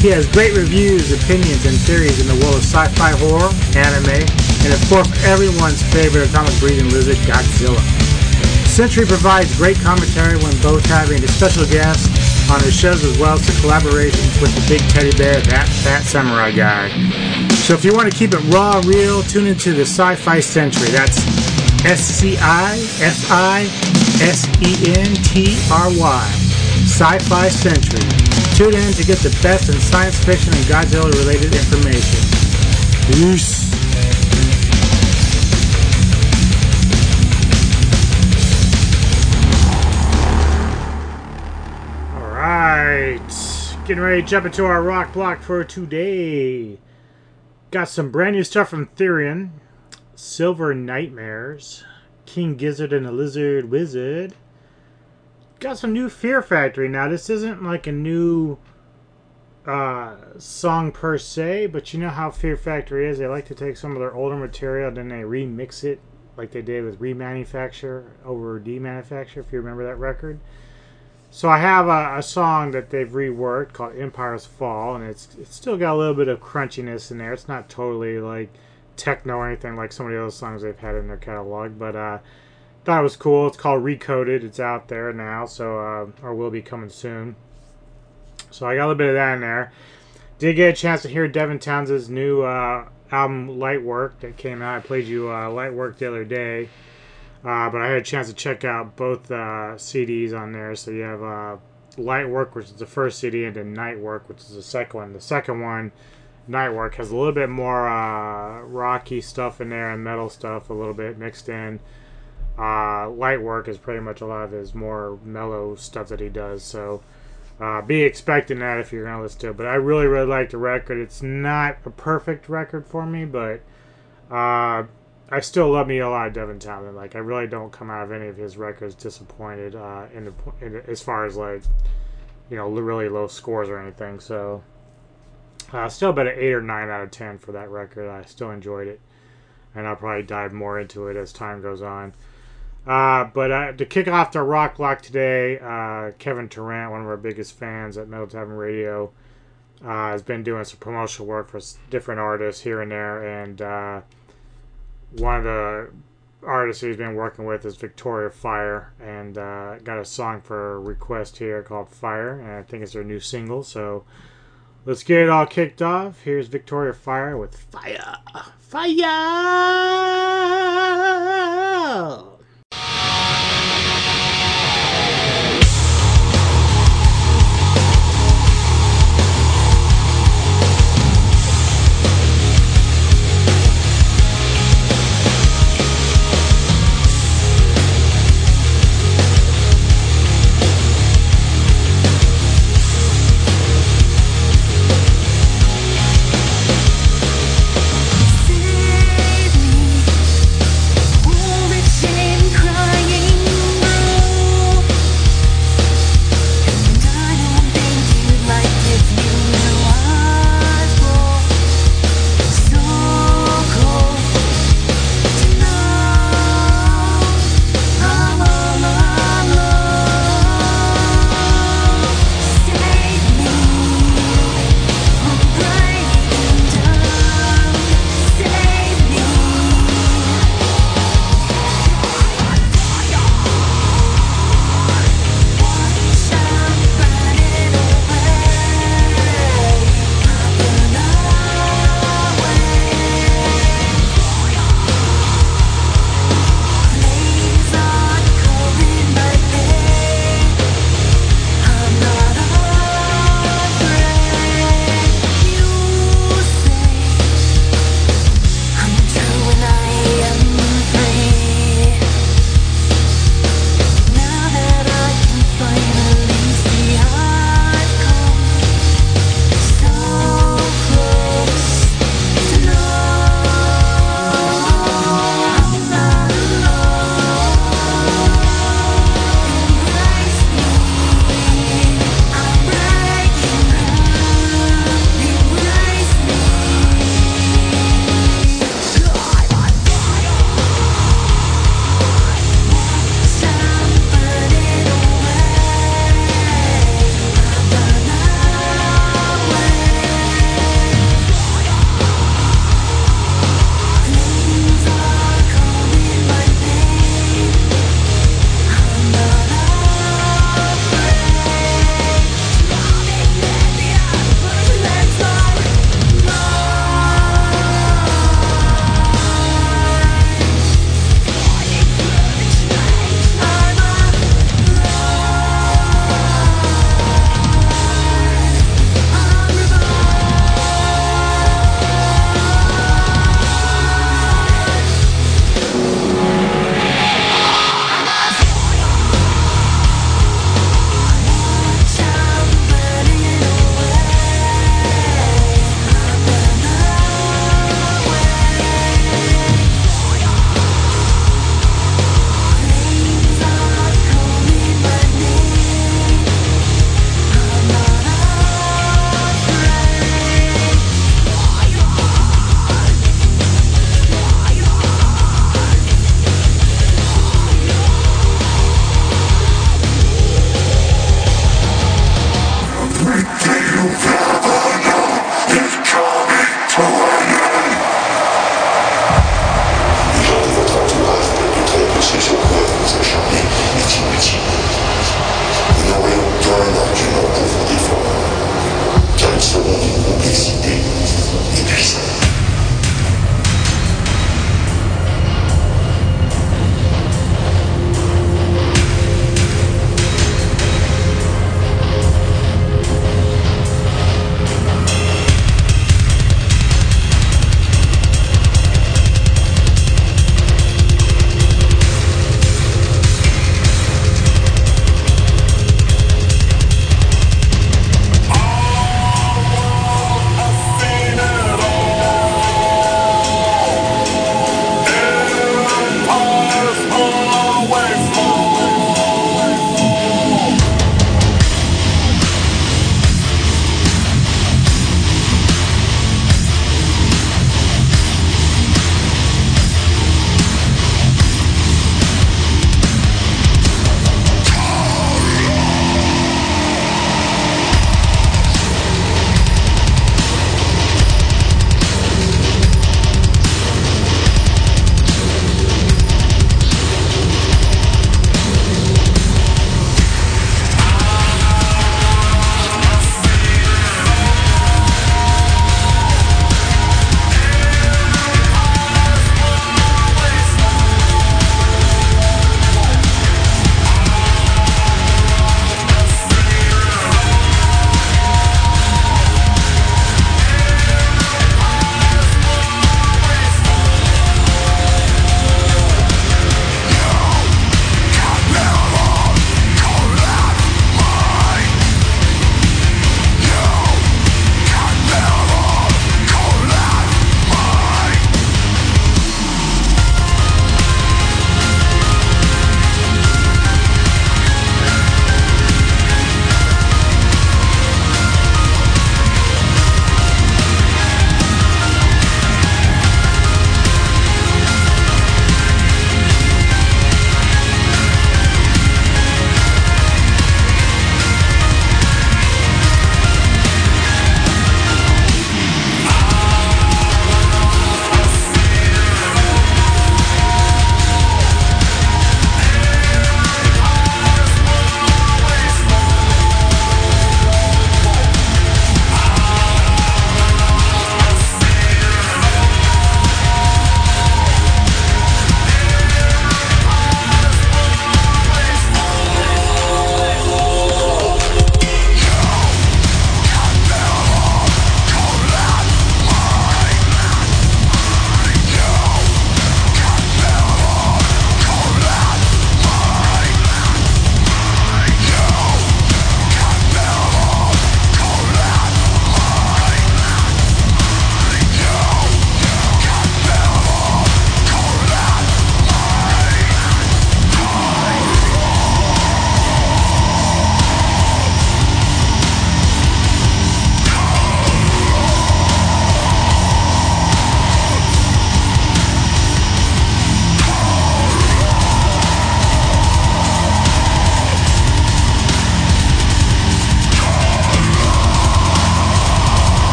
He has great reviews, opinions, and theories in the world of sci-fi horror, anime, and of course everyone's favorite atomic breathing lizard, Godzilla. Sentry provides great commentary when both having a special guest on his shows as well as the collaborations with the big teddy bear, that fat samurai guy. So if you want to keep it raw, real, tune into the Sci-Fi Sentry. That's S-C-I-F-I-S-E-N-T-R-Y. Sci-Fi Sentry. Tune in to get the best in science fiction and Godzilla-related information. Peace. All right, getting ready to jump into our rock block for today. Got some brand new stuff from Therion. Silver Nightmares, King Gizzard and the Lizard Wizard. Got some new Fear Factory. Now, this isn't like a new uh, song per se, but you know how Fear Factory is. They like to take some of their older material, then they remix it, like they did with Remanufacture over Demanufacture, if you remember that record. So I have a, a, song that they've reworked called Empire's Fall, and it's it's still got a little bit of crunchiness in there. It's not totally like techno or anything like some of the other songs they've had in their catalog, but uh, it was cool. It's called Recoded. It's out there now, so uh, or will be coming soon. So I got a little bit of that in there. Did get a chance to hear Devin Townsend's new uh, album Lightwork that came out. I played you uh, Lightwork the other day, uh, but I had a chance to check out both uh, CDs on there. So you have uh, Lightwork, which is the first CD, and then Nightwork, which is the second one. The second one Nightwork has a little bit more uh, rocky stuff in there and metal stuff a little bit mixed in. Uh, Lightwork is pretty much a lot of his more mellow stuff that he does. So uh, be expecting that if you're going to listen to it. But I really, really like the record. It's not a perfect record for me, but uh, I still love me a lot of Devin Townsend. Like I really don't come out of any of his records disappointed uh, in, the, in the, as far as like you know really low scores or anything. So. Uh, still about an 8 or 9 out of 10 for that record. I still enjoyed it. And I'll probably dive more into it as time goes on. Uh, but uh, to kick off the rock block today, uh, Kevin Tarrant, one of our biggest fans at Metal Tavern Radio, uh, has been doing some promotional work for different artists here and there. And uh, one of the artists he's been working with is Victoria Fire. And got a song for request here called Fire. And I think it's their new single. So. Let's get it all kicked off. Here's Victoria Fire with Fire. Fire!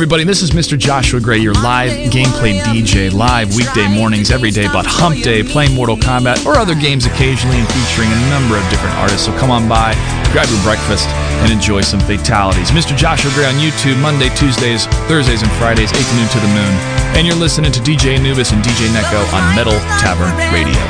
Everybody, this is Mr. Joshua Gray, your live gameplay DJ, live weekday mornings, every day, but Hump Day, playing Mortal Kombat or other games occasionally and featuring a number of different artists. So come on by, grab your breakfast, and enjoy some fatalities. Mr. Joshua Gray on YouTube, Monday, Tuesdays, Thursdays, and Fridays, 8 to noon to the moon. And you're listening to DJ Anubis and DJ Neko on Metal Tavern Radio.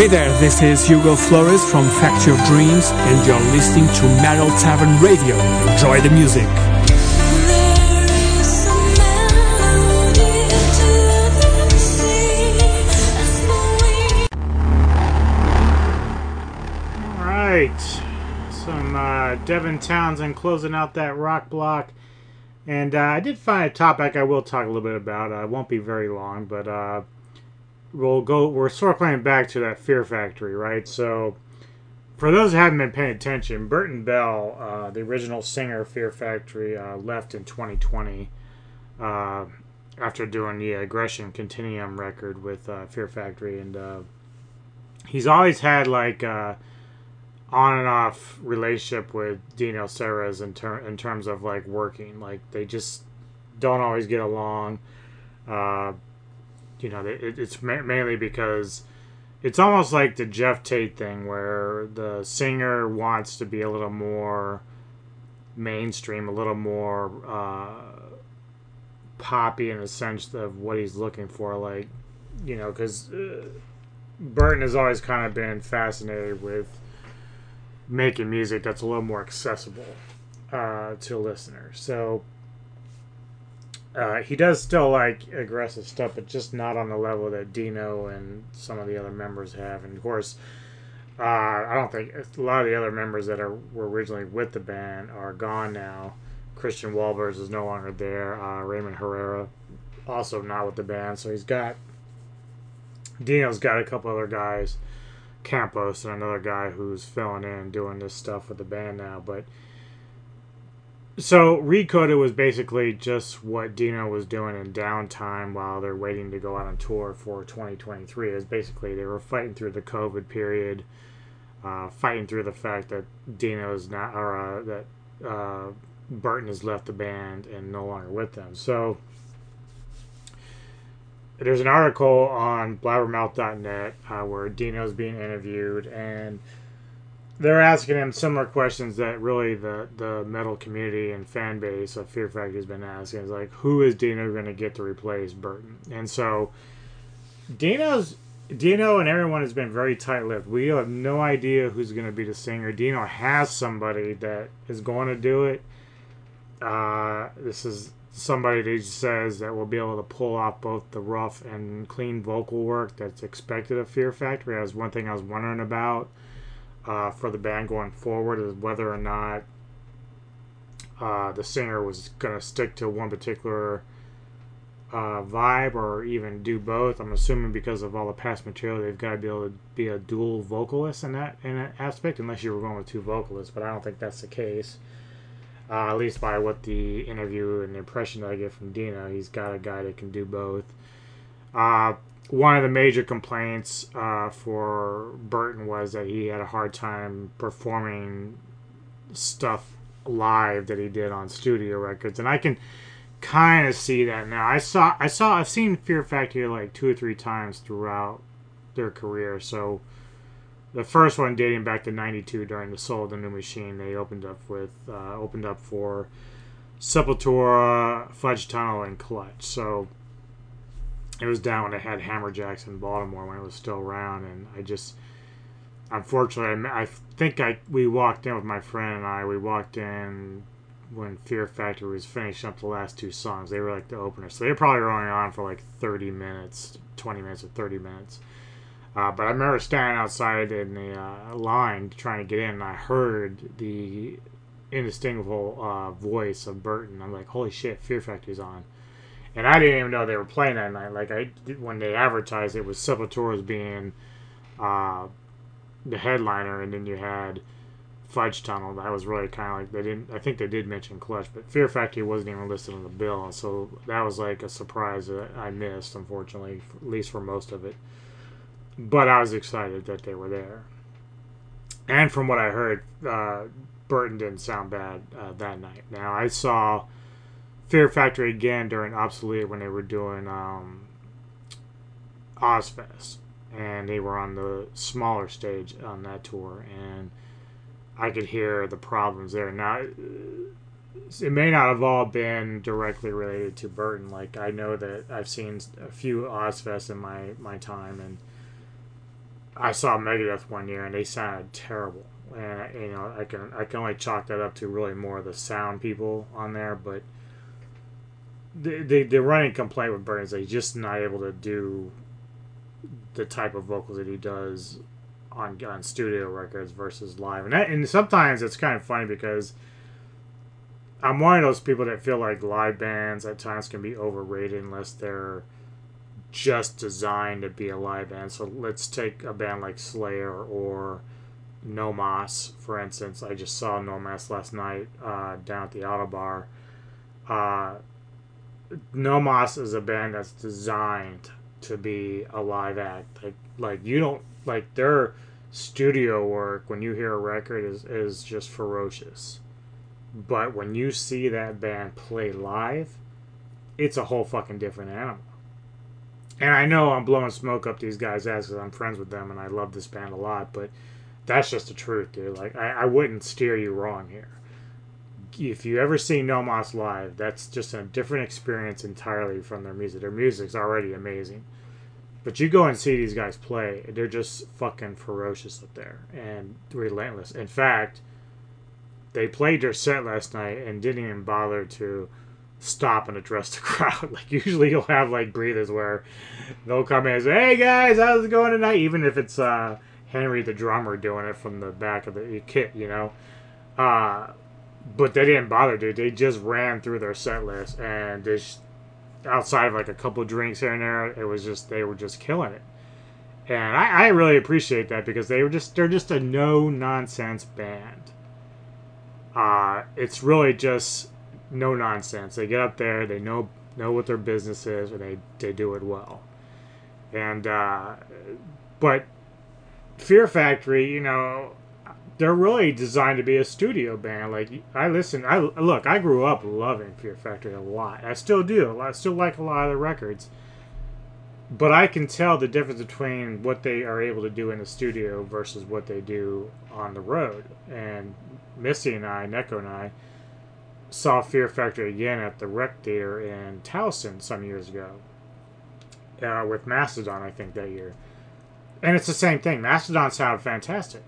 Hey there, this is Hugo Flores from Factory of Dreams, and you're listening to Metal Tavern Radio. Enjoy the music. All right, some uh, Devin Townsend closing out that rock block, and uh, I did find a topic I will talk a little bit about. Uh, it won't be very long, but uh, we'll go. We're sort of playing back to that Fear Factory, right? So, for those who haven't been paying attention, Burton Bell, uh, the original singer of Fear Factory, uh, left in 2020 uh, after doing the Aggression Continuum record with uh, Fear Factory, and uh, he's always had like uh, on and off relationship with Dino Cazares in, ter- in terms of like working. Like they just don't always get along. Uh, you know, it, it's mainly because it's almost like the Geoff Tate thing where the singer wants to be a little more mainstream, a little more uh, poppy in the sense of what he's looking for. Like, you know, because uh, Burton has always kind of been fascinated with making music that's a little more accessible uh, to listeners. So uh, he does still like aggressive stuff, but just not on the level that Dino and some of the other members have. And of course, uh, I don't think a lot of the other members that are were originally with the band are gone now. Christian Wolbers is no longer there. Uh, Raymond Herrera also not with the band, so he's got Dino's got a couple other guys, Campos and another guy who's filling in doing this stuff with the band now, but. So Recoded was basically just what Dino was doing in downtime while they're waiting to go out on tour for 2023. Is basically they were fighting through the COVID period, uh, fighting through the fact that Dino's not or uh, that uh, Burton has left the band and no longer with them. So there's an article on blabbermouth.net uh, where Dino's being interviewed and they're asking him similar questions that really the, the metal community and fan base of Fear Factory has been asking. Is like, who is Dino going to get to replace Burton? And so, Dino's Dino and everyone has been very tight-lipped. We have no idea who's going to be the singer. Dino has somebody that is going to do it. Uh, this is somebody that says that will be able to pull off both the rough and clean vocal work that's expected of Fear Factory. That was one thing I was wondering about uh, for the band going forward is whether or not uh, the singer was going to stick to one particular uh, vibe or even do both. I'm assuming because of all the past material, they've got to be able to be a dual vocalist in that in that aspect, unless you were going with two vocalists. But I don't think that's the case. Uh, at least by what the interview and the impression that I get from Dino, he's got a guy that can do both. Uh, one of the major complaints uh, for Burton was that he had a hard time performing stuff live that he did on studio records, and I can kind of see that now. I saw, I saw, I've seen Fear Factory like two or three times throughout their career. So the first one dating back to '92 during the Soul of the New Machine, they opened up with uh, opened up for Sepultura, Fudge Tunnel, and Clutch. So it was down when I had Hammerjacks in Baltimore when it was still around, and I just unfortunately I, I think I we walked in with my friend and I we walked in when Fear Factory was finishing up the last two songs. They were like the opener, so they were probably going on for like 30 minutes, 20 minutes, or 30 minutes. Uh, but I remember standing outside in the uh, line trying to get in, and I heard the indistinguishable uh, voice of Burton. I'm like, "Holy shit, Fear Factory's on!" And I didn't even know they were playing that night. Like I when they advertised it was Sepultura being uh, the headliner, and then you had Fudge Tunnel. That was really kind of like they didn't. I think they did mention Clutch, but Fear Factory wasn't even listed on the bill, so that was like a surprise that I missed, unfortunately, at least for most of it. But I was excited that they were there, and from what I heard, uh, Burton didn't sound bad uh, that night. Now I saw. Fear Factory again during Obsolete when they were doing um, Ozzfest, and they were on the smaller stage on that tour, and I could hear the problems there. Now, it may not have all been directly related to Burton. Like I know that I've seen a few Ozzfests in my my time, and I saw Megadeth one year and they sounded terrible. And you know, I can I can only chalk that up to really more of the sound people on there, but the the, the running complaint with Burns that he's just not able to do the type of vocals that he does on on studio records versus live. And that, and sometimes it's kind of funny because I'm one of those people that feel like live bands at times can be overrated unless they're just designed to be a live band. So let's take a band like Slayer or No Mas, for instance. I just saw No Mas last night uh, down at the Ottobar. Uh, no Mas is a band that's designed to be a live act. Like like you don't like their studio work when you hear a record is, is just ferocious. But when you see that band play live, it's a whole fucking different animal. And I know I'm blowing smoke up these guys' ass because I'm friends with them and I love this band a lot, but that's just the truth, dude. Like, I, I wouldn't steer you wrong here. If you ever see No Mas live, that's just a different experience entirely from their music. Their music's already amazing. But you go and see these guys play, they're just fucking ferocious up there and relentless. In fact, they played their set last night and didn't even bother to stop and address the crowd. Like usually you'll have like breathers where they'll come in and say, "Hey guys, how's it going tonight?" Even if it's uh, Henry the drummer doing it from the back of the kit, you know. Uh, but they didn't bother, dude. They just ran through their set list and just outside of like a couple drinks here and there, it was just they were just killing it. And I, I really appreciate that because they were just they're just a no nonsense band. Uh, it's really just no nonsense. They get up there, they know know what their business is, and they they do it well. And uh, but Fear Factory, you know, they're really designed to be a studio band. Like I listen, I look, I grew up loving Fear Factory a lot. I still do. I still like a lot of the records. But I can tell the difference between what they are able to do in the studio versus what they do on the road. And Missy and I, Neko and I, saw Fear Factory again at the Recher Theater in Towson some years ago. Uh, with Mastodon, I think, that year. And it's the same thing. Mastodon sounded fantastic,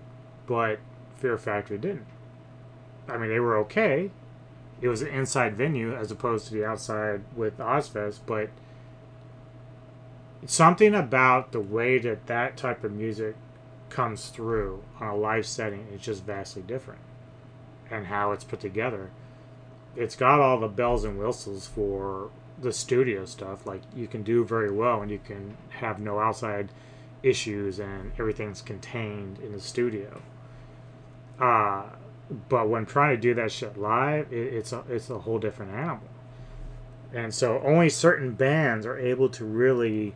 but Fear Factory didn't. I mean, they were okay. It was an inside venue as opposed to the outside with Ozzfest, but something about the way that that type of music comes through on a live setting is just vastly different. And how it's put together. It's got all the bells and whistles for the studio stuff. Like, you can do very well and you can have no outside issues and everything's contained in the studio. Uh, but when trying to do that shit live, it, it's a it's a whole different animal. And so only certain bands are able to really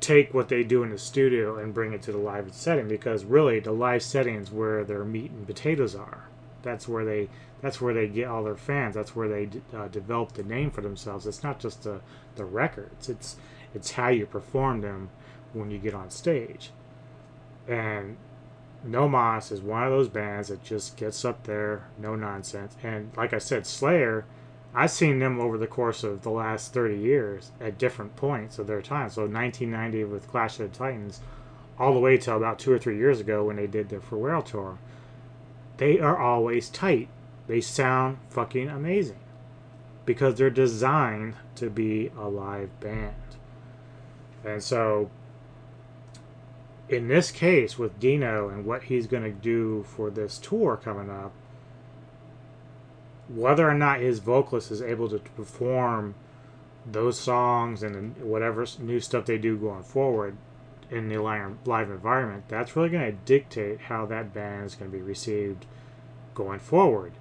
take what they do in the studio and bring it to the live setting because really the live settings where their meat and potatoes are. That's where they that's where they get all their fans. That's where they uh, develop the name for themselves. It's not just the the records. It's it's how you perform them when you get on stage. And No Mas is one of those bands that just gets up there, no nonsense. And like I said, Slayer, I've seen them over the course of the last 30 years at different points of their time. So 1990 with Clash of the Titans, all the way till about two or three years ago when they did their Farewell tour. They are always tight. They sound fucking amazing because they're designed to be a live band. And so, in this case, with Dino and what he's going to do for this tour coming up, whether or not his vocalist is able to perform those songs and whatever new stuff they do going forward in the live environment, that's really going to dictate how that band is going to be received going forward.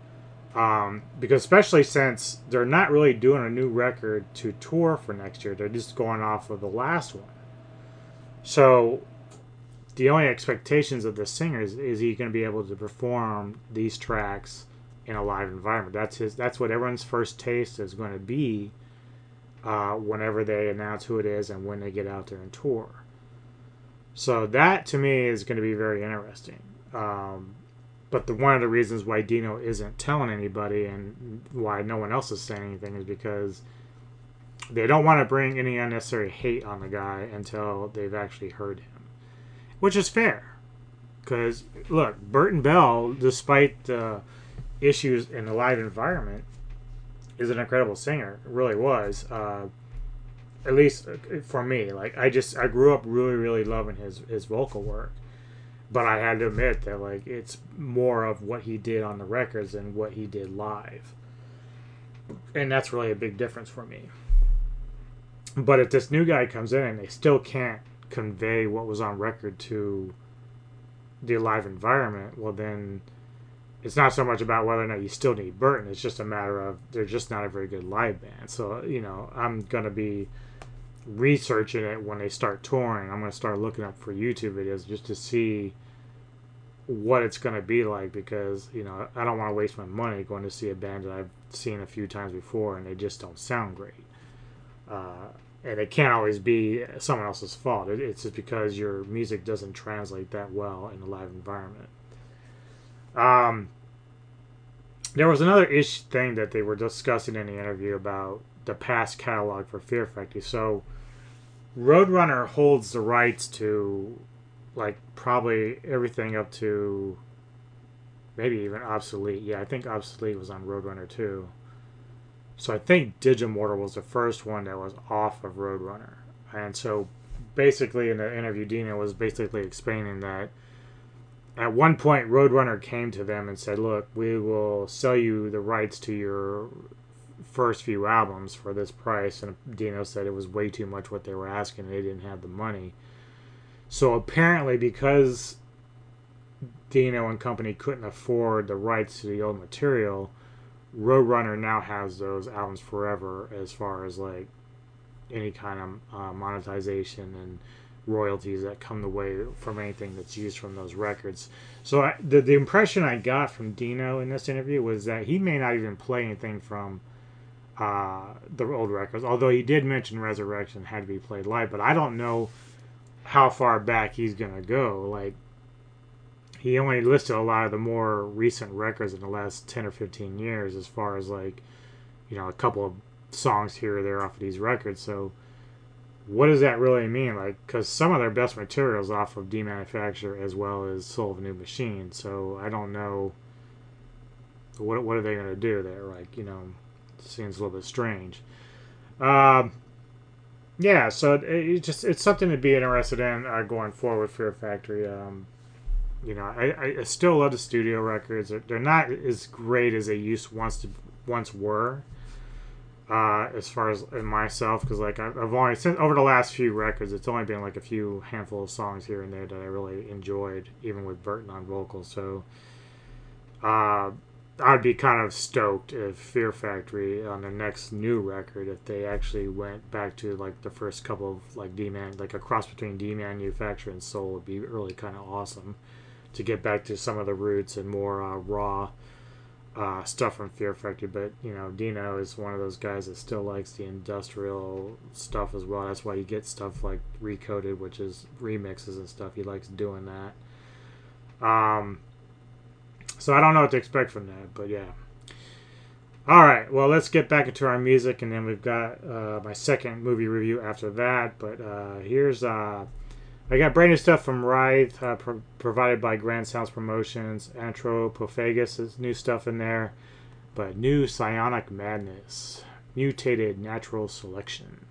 Um, because especially since they're not really doing a new record to tour for next year, they're just going off of the last one. So the only expectations of the singer is, is he going to be able to perform these tracks in a live environment. That's his. That's what everyone's first taste is going to be. Uh, whenever they announce who it is and when they get out there and tour. So that to me is going to be very interesting. Um, but the one of the reasons why Dino isn't telling anybody and why no one else is saying anything is because they don't want to bring any unnecessary hate on the guy until they've actually heard him, which is fair. Because look, Burton Bell, despite the issues in the live environment, is an incredible singer. It really was. Uh, at least uh, for me, like I just I grew up really really loving his his vocal work, but I had to admit that like it's more of what he did on the records than what he did live, and that's really a big difference for me. But if this new guy comes in and they still can't convey what was on record to the live environment, well then it's not so much about whether or not you still need Burton. It's just a matter of they're just not a very good live band. So you know, I'm gonna be researching it when they start touring. I'm gonna start looking up for YouTube videos just to see what it's gonna be like because you know I don't want to waste my money going to see a band that I've seen a few times before and they just don't sound great. Uh, and it can't always be someone else's fault. It, it's just because your music doesn't translate that well in a live environment. Um, there was another ish thing that they were discussing in the interview about the past catalog for Fear Factory. So, Roadrunner holds the rights to, like, probably everything up to maybe even Obsolete. Yeah, I think Obsolete was on Roadrunner too. So I think Digimortal was the first one that was off of Roadrunner. And so basically in the interview, Dino was basically explaining that at one point Roadrunner came to them and said, "Look, we will sell you the rights to your first few albums for this price." And Dino said it was way too much what they were asking. They didn't have the money. So apparently, because Dino and company couldn't afford the rights to the old material, Roadrunner now has those albums forever as far as like any kind of uh, monetization and royalties that come the way from anything that's used from those records. So I, the the impression I got from Dino in this interview was that he may not even play anything from uh, the old records, although he did mention Resurrection had to be played live. But I don't know how far back he's gonna go. Like he only listed a lot of the more recent records in the last 10 or 15 years as far as like you know a couple of songs here or there off of these records. So what does that really mean? Like because some of their best materials off of demanufacture as well as soul of a new machine. So i don't know what, what are they going to do there? Like you know seems a little bit strange. Um yeah so it, it just it's something to be interested in uh, going forward fear factory. Um you know, I, I still love the studio records. They're not as great as they used once to once were. Uh, as far as myself, because like I've only since over the last few records, it's only been like a few handful of songs here and there that I really enjoyed, even with Burton on vocals. So, uh, I'd be kind of stoked if Fear Factory on their next new record, if they actually went back to like the first couple of like D Man, like a cross between Demanufacture and Soul, would be really kind of awesome to get back to some of the roots and more uh, raw uh, stuff from Fear Factory. But you know, Dino is one of those guys that still likes the industrial stuff as well. That's why you get stuff like Recoded, which is remixes and stuff. He likes doing that. Um, so I don't know what to expect from that, but yeah. All right, well, let's get back into our music, and then we've got uh, my second movie review after that. But uh, here's uh, I got brand new stuff from Writhe, uh, pro- provided by Grand Sounds Promotions. Anthropophagus is new stuff in there. But new Psionic Madness, Mutated Natural Selection.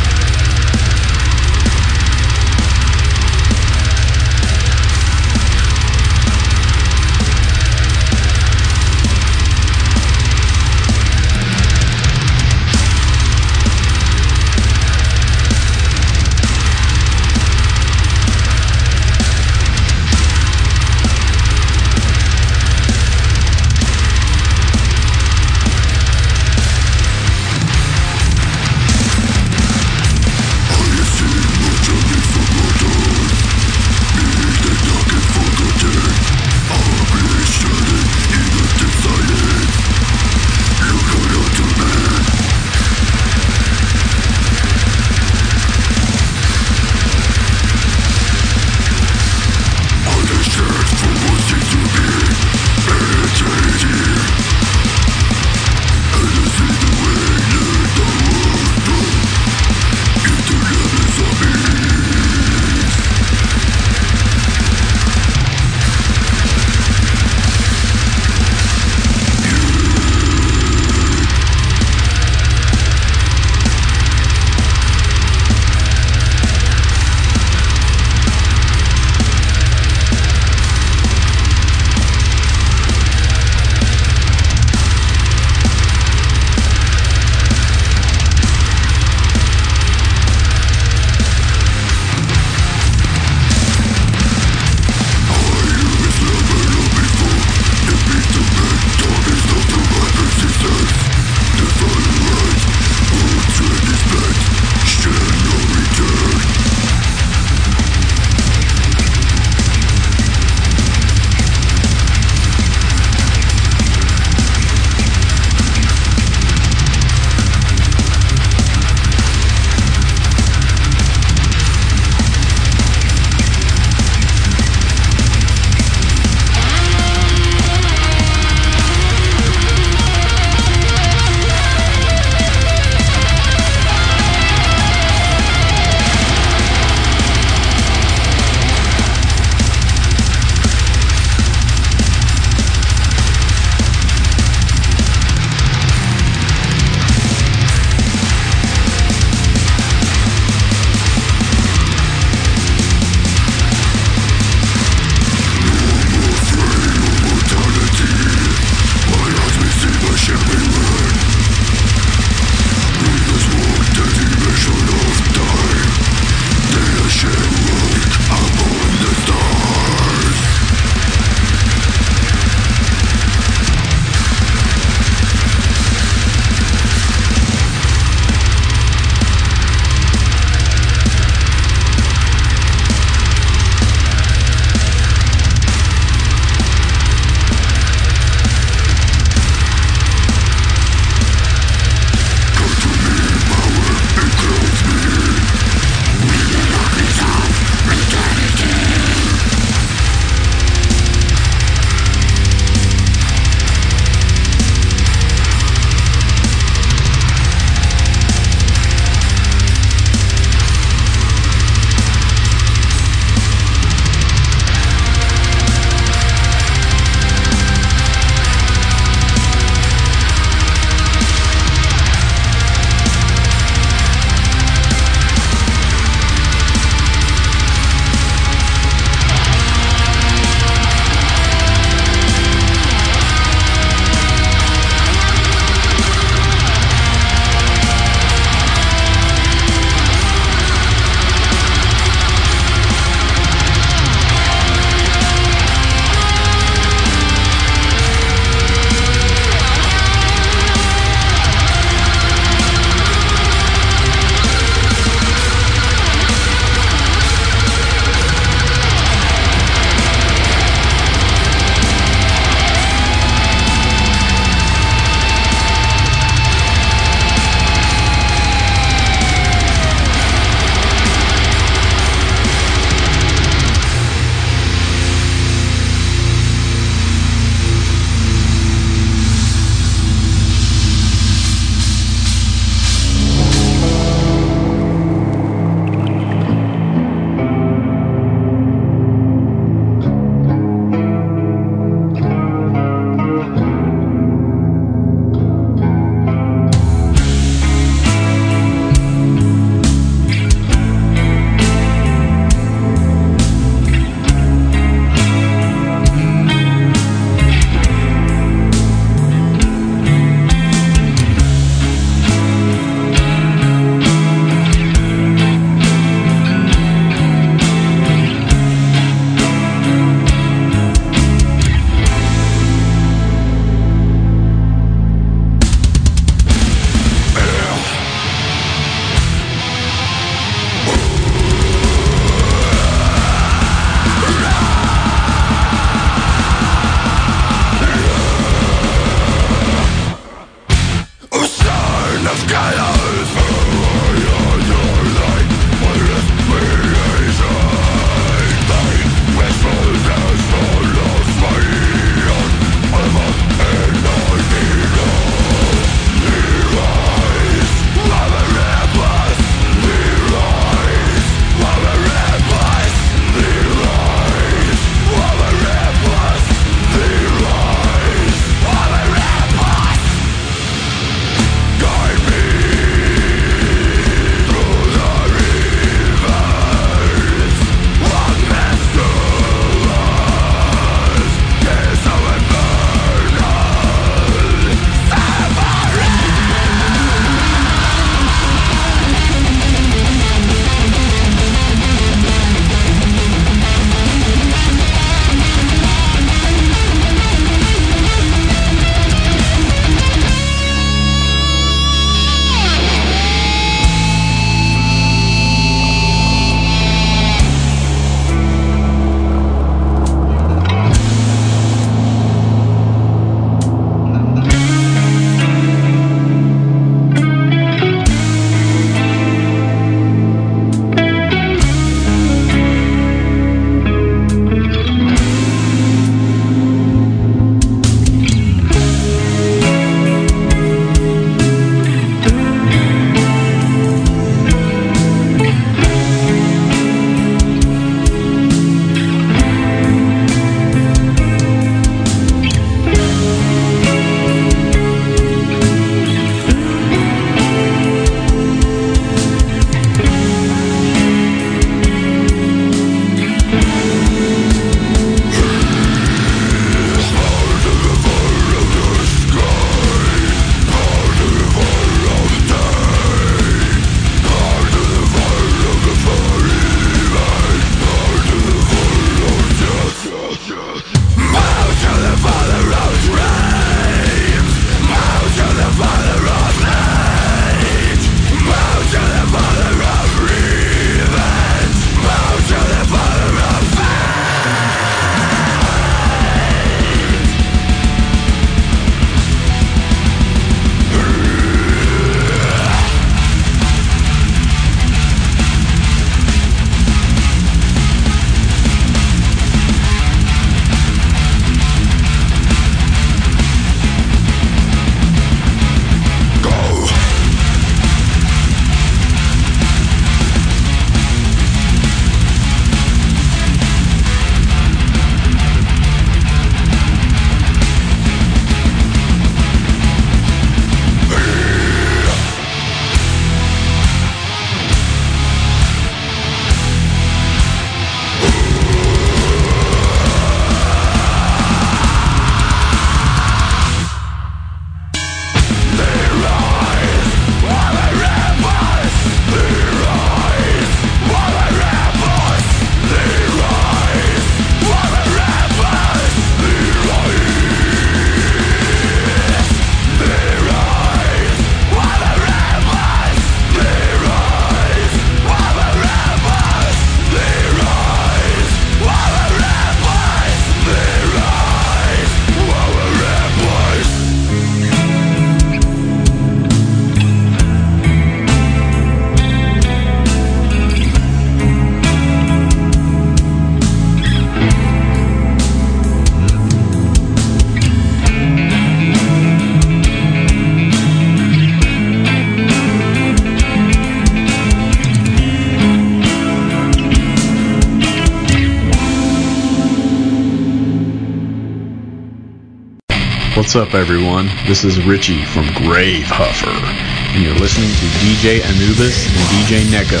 What's up, everyone? This is Richie from Grave Huffer, and you're listening to DJ Anubis and DJ Neko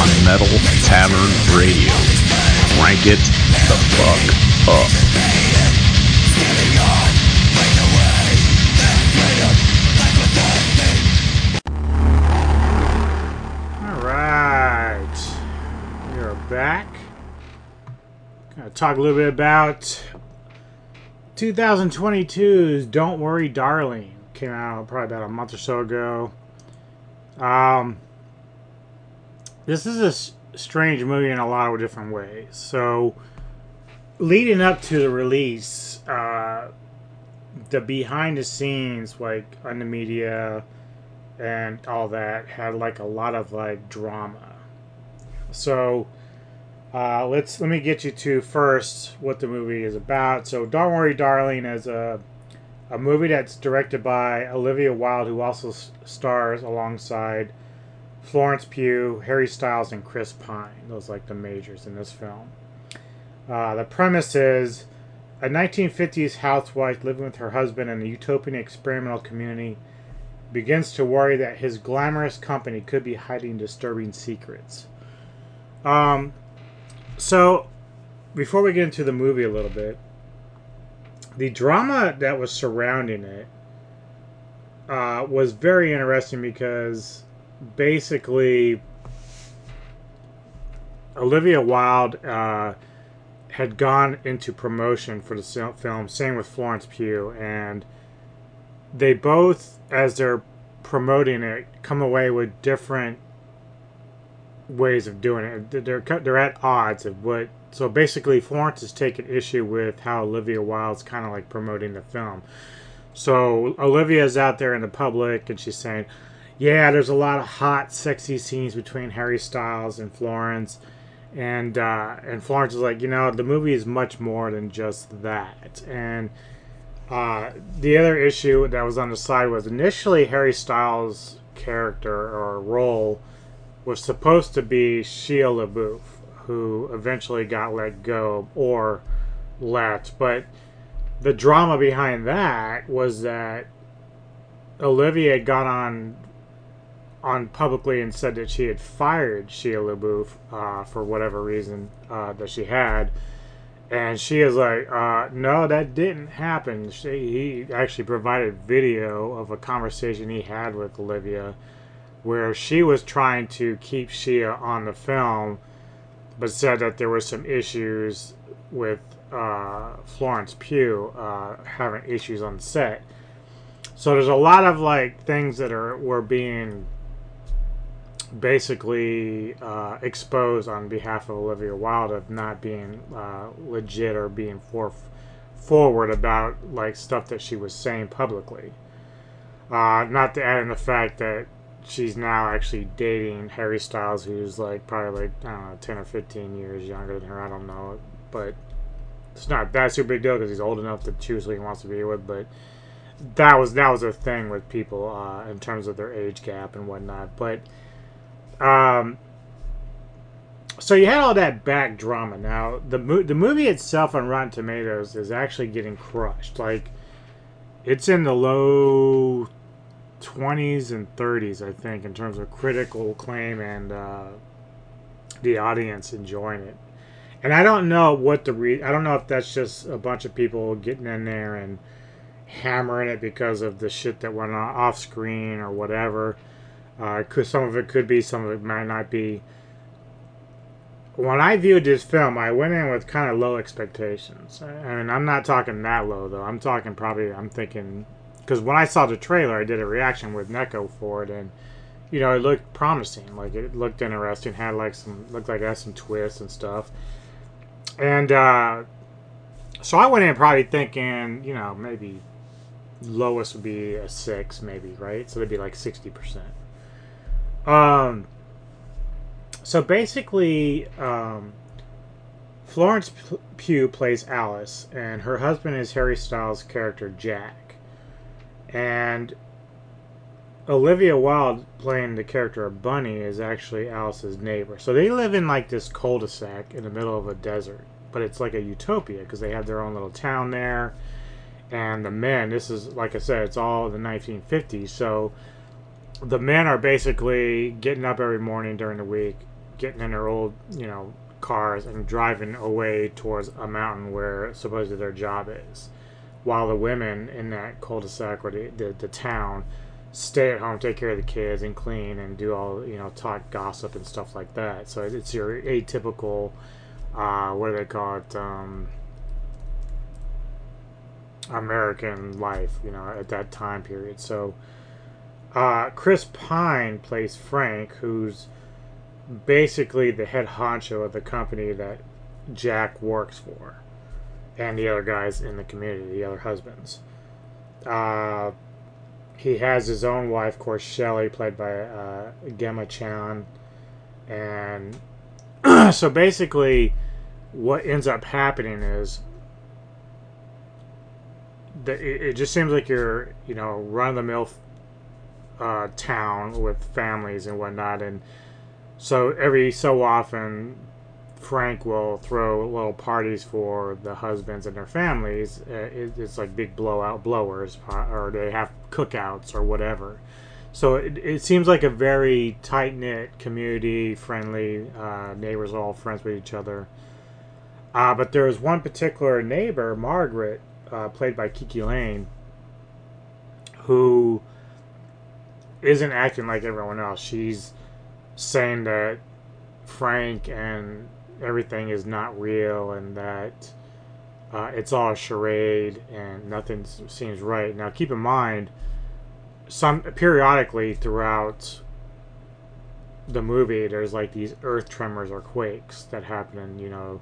on Metal Tavern Radio. Rank it the fuck up. Back. Gonna talk a little bit about 2022's "Don't Worry, Darling." Came out probably about a month or so ago. Um, this is a s- strange movie in a lot of different ways. So, leading up to the release, uh, the behind the scenes, like on the media and all that, had like a lot of like drama. So, uh, let's let me get you to first what the movie is about. So, Don't Worry, Darling is a a movie that's directed by Olivia Wilde, who also s- stars alongside Florence Pugh, Harry Styles, and Chris Pine. Those like the majors in this film. Uh, the premise is a 1950s housewife living with her husband in a utopian experimental community begins to worry that his glamorous company could be hiding disturbing secrets. Um, so, before we get into the movie a little bit, the drama that was surrounding it uh, was very interesting because basically Olivia Wilde uh, had gone into promotion for the film, same with Florence Pugh, and they both, as they're promoting it, come away with different ways of doing it. They're they're at odds of what. So basically, Florence has taken issue with how Olivia Wilde's kind of like promoting the film. So Olivia's out there in the public, and she's saying, "Yeah, there's a lot of hot, sexy scenes between Harry Styles and Florence." And uh, and Florence is like, you know, the movie is much more than just that. And uh, the other issue that was on the side was initially Harry Styles' character or role was supposed to be Shia LaBeouf, who eventually got let go or left. But the drama behind that was that Olivia got on on publicly and said that she had fired Shia LaBeouf uh, for whatever reason uh, that she had. And she is like, uh, no, that didn't happen. She, he actually provided video of a conversation he had with Olivia where she was trying to keep Shia on the film, but said that there were some issues with uh, Florence Pugh uh, having issues on set. So there's a lot of like things that are were being basically uh, exposed on behalf of Olivia Wilde of not being uh, legit or being for forward about like stuff that she was saying publicly. Uh, not to add in the fact that she's now actually dating Harry Styles, who's like probably like I don't know, ten or fifteen years younger than her. I don't know, but it's not that super big deal because he's old enough to choose who he wants to be with. But that was that was a thing with people uh, in terms of their age gap and whatnot. But um, so you had all that back drama. Now the mo- the movie itself on Rotten Tomatoes is actually getting crushed. Like it's in the low 20s and 30s, I think, in terms of critical acclaim and uh, the audience enjoying it. And I don't know what the re- I don't know if that's just a bunch of people getting in there and hammering it because of the shit that went on off screen or whatever. Uh, some of it could be, some of it might not be. When I viewed this film, I went in with kind of low expectations. I mean, I'm not talking that low though. I'm talking probably. I'm thinking because when I saw the trailer, I did a reaction with Neko for it, and you know, it looked promising. Like it looked interesting. Had like some looked like it had some twists and stuff. And uh, so I went in probably thinking, you know, maybe lowest would be a six, maybe right. So it'd be like sixty percent. Um. So basically, um, Florence Pugh plays Alice, and her husband is Harry Styles' character Jack. And Olivia Wilde playing the character of Bunny is actually Alice's neighbor. So they live in like this cul-de-sac in the middle of a desert, but it's like a utopia because they have their own little town there. and the men. This is like I said, it's all the 1950s. So the men are basically getting up every morning during the week, getting in their old, you know, cars and driving away towards a mountain where supposedly their job is, while the women in that cul-de-sac or the, the, the town stay at home, take care of the kids, and clean and do all you know, talk gossip and stuff like that. So it's your atypical, uh, what do they call it? Um, American life, you know, at that time period. So uh, Chris Pine plays Frank, who's basically the head honcho of the company that Jack works for, and the other guys in the community, the other husbands. Uh, he has his own wife, of course, Shelley, played by uh, Gemma Chan, and so basically, what ends up happening is that it, it just seems like you're, you know, run of the mill uh, town with families and whatnot, and so every so often, Frank will throw little parties for the husbands and their families. Uh, it's like big blowout blowers, or they have cookouts or whatever. So it, it seems like a very tight knit community, friendly uh, neighbors, all friends with each other. Uh, but there was one particular neighbor, Margaret, uh, played by KiKi Layne, who isn't acting like everyone else. She's saying that Frank and everything is not real and that uh, it's all a charade and nothing seems right. Now, keep in mind, some periodically throughout the movie, there's like these earth tremors or quakes that happen, and you know,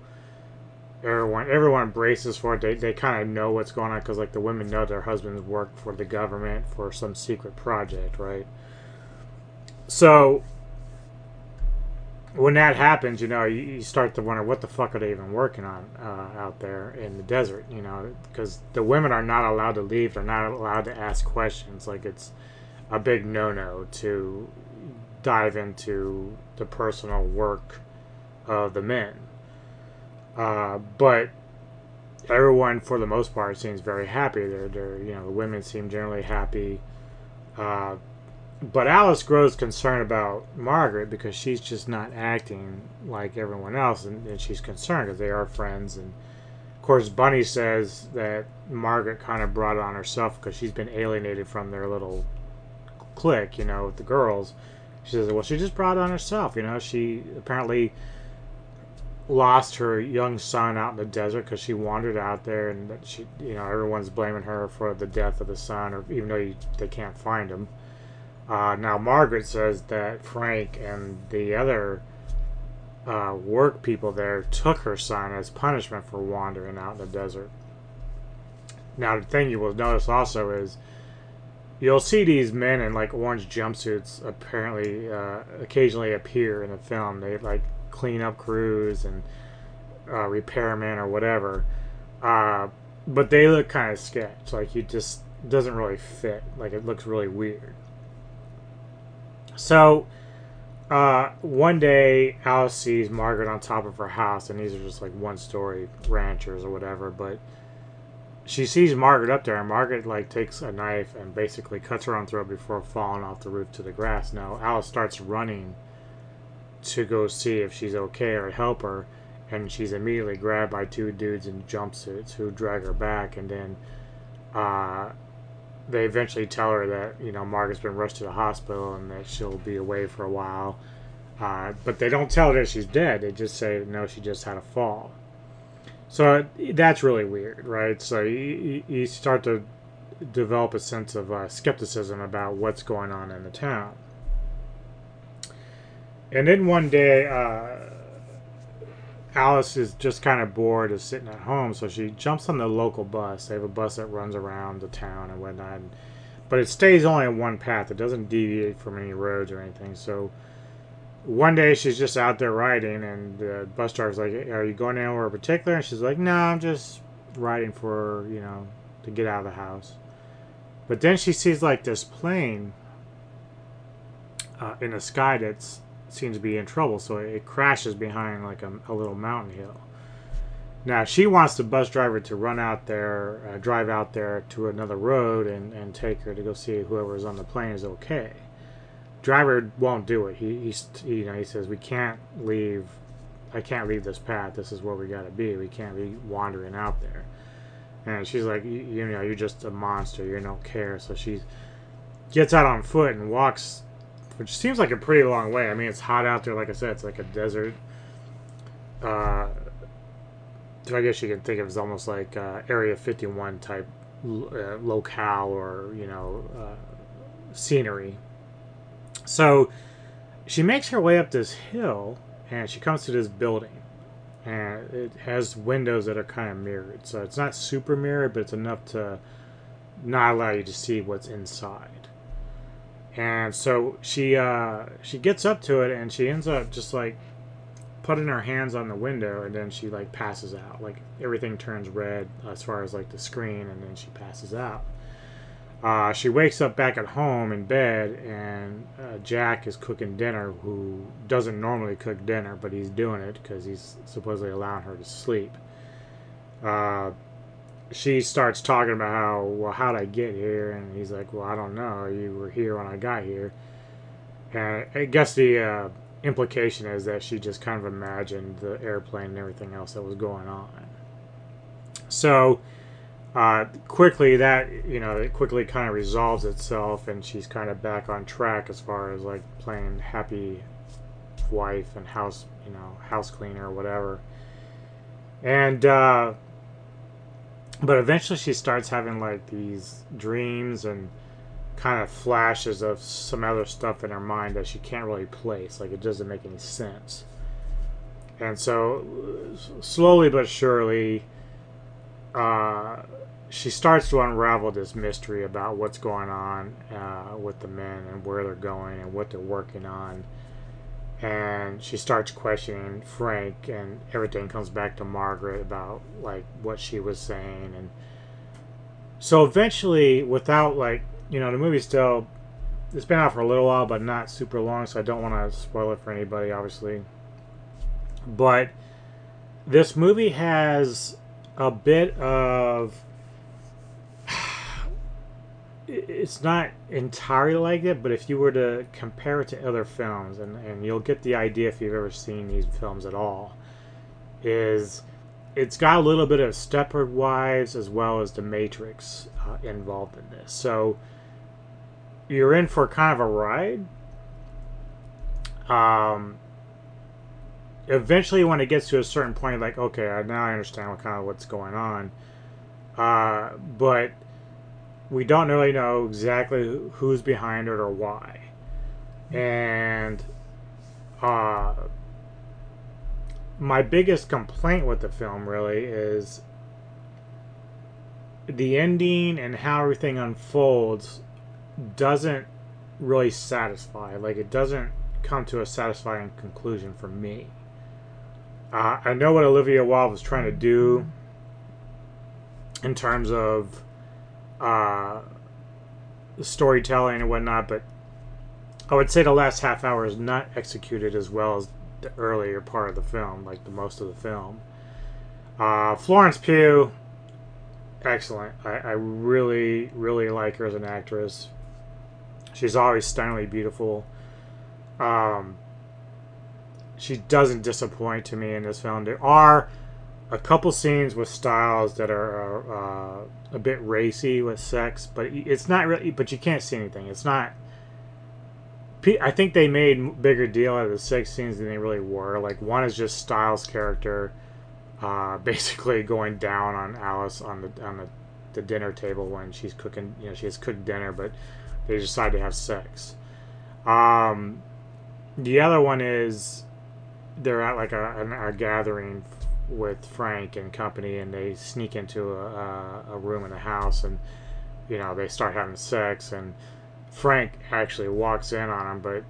everyone everyone braces for it. They they kind of know what's going on because like the women know their husbands work for the government for some secret project, right? So when that happens, you know, you, you, start to wonder what the fuck are they even working on uh, out there in the desert, you know, because the women are not allowed to leave. They're not allowed to ask questions. Like it's a big no-no to dive into the personal work of the men. Uh, but everyone, for the most part, seems very happy. They're, they're you know, the women seem generally happy. Uh, but Alice grows concerned about Margaret because she's just not acting like everyone else, and, and she's concerned because they are friends. And of course, Bunny says that Margaret kind of brought it on herself because she's been alienated from their little clique, you know, with the girls. She says, "Well, she just brought it on herself, you know. She apparently." lost her young son out in the desert because she wandered out there and she you know everyone's blaming her for the death of the son or even though you, they can't find him uh, now, Margaret says that Frank and the other uh, work people there took her son as punishment for wandering out in the desert. Now, the thing you will notice also is you'll see these men in like orange jumpsuits apparently uh, occasionally appear in the film. They like clean up crews and uh, repairmen or whatever. Uh, but they look kind of sketch. Like, you just doesn't really fit. Like, it looks really weird. So, uh, one day, Alice sees Margaret on top of her house, and these are just like one story ranchers or whatever, but she sees Margaret up there, and Margaret like takes a knife and basically cuts her own throat before falling off the roof to the grass. Now, Alice starts running to go see if she's okay or help her, and she's immediately grabbed by two dudes in jumpsuits who drag her back, and then uh, they eventually tell her that you know Margaret's been rushed to the hospital and that she'll be away for a while. Uh, but they don't tell her she's dead. They just say no, she just had a fall. So that's really weird, right? So you, you start to develop a sense of uh, skepticism about what's going on in the town. And then one day, uh, Alice is just kind of bored of sitting at home, so she jumps on the local bus. They have a bus that runs around the town and whatnot, but it stays only on one path. It doesn't deviate from any roads or anything. So one day she's just out there riding, and the bus driver's like, "Are you going anywhere in particular?" And she's like, "No, I'm just riding for you know to get out of the house." But then she sees like this plane uh, in the sky that's seems to be in trouble, so it crashes behind like a, a little mountain hill. Now she wants the bus driver to run out there, uh, drive out there to another road, and, and take her to go see whoever's on the plane is okay. Driver won't do it. He he's, you know he says we can't leave. I can't leave this path. This is where we got to be. We can't be wandering out there. And she's like, you, you know, you're just a monster. You don't care. So she gets out on foot and walks, which seems like a pretty long way. I mean, it's hot out there. Like I said, it's like a desert. Uh, I guess you can think of it as almost like uh, Area 51 type uh, locale or, you know, uh, scenery. So she makes her way up this hill and she comes to this building. And it has windows that are kind of mirrored. So it's not super mirrored, but it's enough to not allow you to see what's inside. And so she uh, she gets up to it and she ends up just like putting her hands on the window and then she like passes out. Like everything turns red as far as like the screen and then she passes out. Uh, she wakes up back at home in bed and uh, jack is cooking dinner who doesn't normally cook dinner but he's doing it because he's supposedly allowing her to sleep. Uh, she starts talking about how well how'd i get here and he's like well i don't know you were here when i got here and i guess the uh, implication is that she just kind of imagined the airplane and everything else that was going on. So uh, quickly that you know it quickly kind of resolves itself, and she's kind of back on track as far as like playing happy wife and house you know house cleaner or whatever. And uh, but eventually she starts having like these dreams and kind of flashes of some other stuff in her mind that she can't really place. Like it doesn't make any sense. And so, slowly but surely, uh, she starts to unravel this mystery about what's going on uh, with the men and where they're going and what they're working on. And she starts questioning Frank, and everything comes back to Margaret about like what she was saying. And so, eventually, without like you know, the movie's still it's been out for a little while, but not super long, so I don't want to spoil it for anybody, obviously. But this movie has a bit of it's not entirely like it, but if you were to compare it to other films, and, and you'll get the idea if you've ever seen these films at all, is it's got a little bit of Stepford Wives as well as The Matrix uh, involved in this. So you're in for kind of a ride. Um, eventually, when it gets to a certain point, like okay, now I understand what kind of what's going on. Uh, but we don't really know exactly who's behind it or why. And uh, my biggest complaint with the film really is the ending and how everything unfolds doesn't really satisfy. Like it doesn't come to a satisfying conclusion for me. Uh, I know what Olivia Wilde was trying to do in terms of uh, storytelling and whatnot, but I would say the last half hour is not executed as well as the earlier part of the film, like the most of the film. Uh, Florence Pugh, excellent. I, I really, really like her as an actress. She's always stunningly beautiful. Um, she doesn't disappoint to me in this film. There are a couple scenes with Styles that are uh, a bit racy with sex, but it's not really. But you can't see anything. It's not. I think they made bigger deal out of the sex scenes than they really were. Like one is just Styles' character, uh, basically going down on Alice on the on the, the dinner table when she's cooking. You know, she has cooked dinner, but they decide to have sex. Um, the other one is they're at like a, a, a gathering with Frank and company, and they sneak into a, a, room in the house, and you know they start having sex, and Frank actually walks in on him, but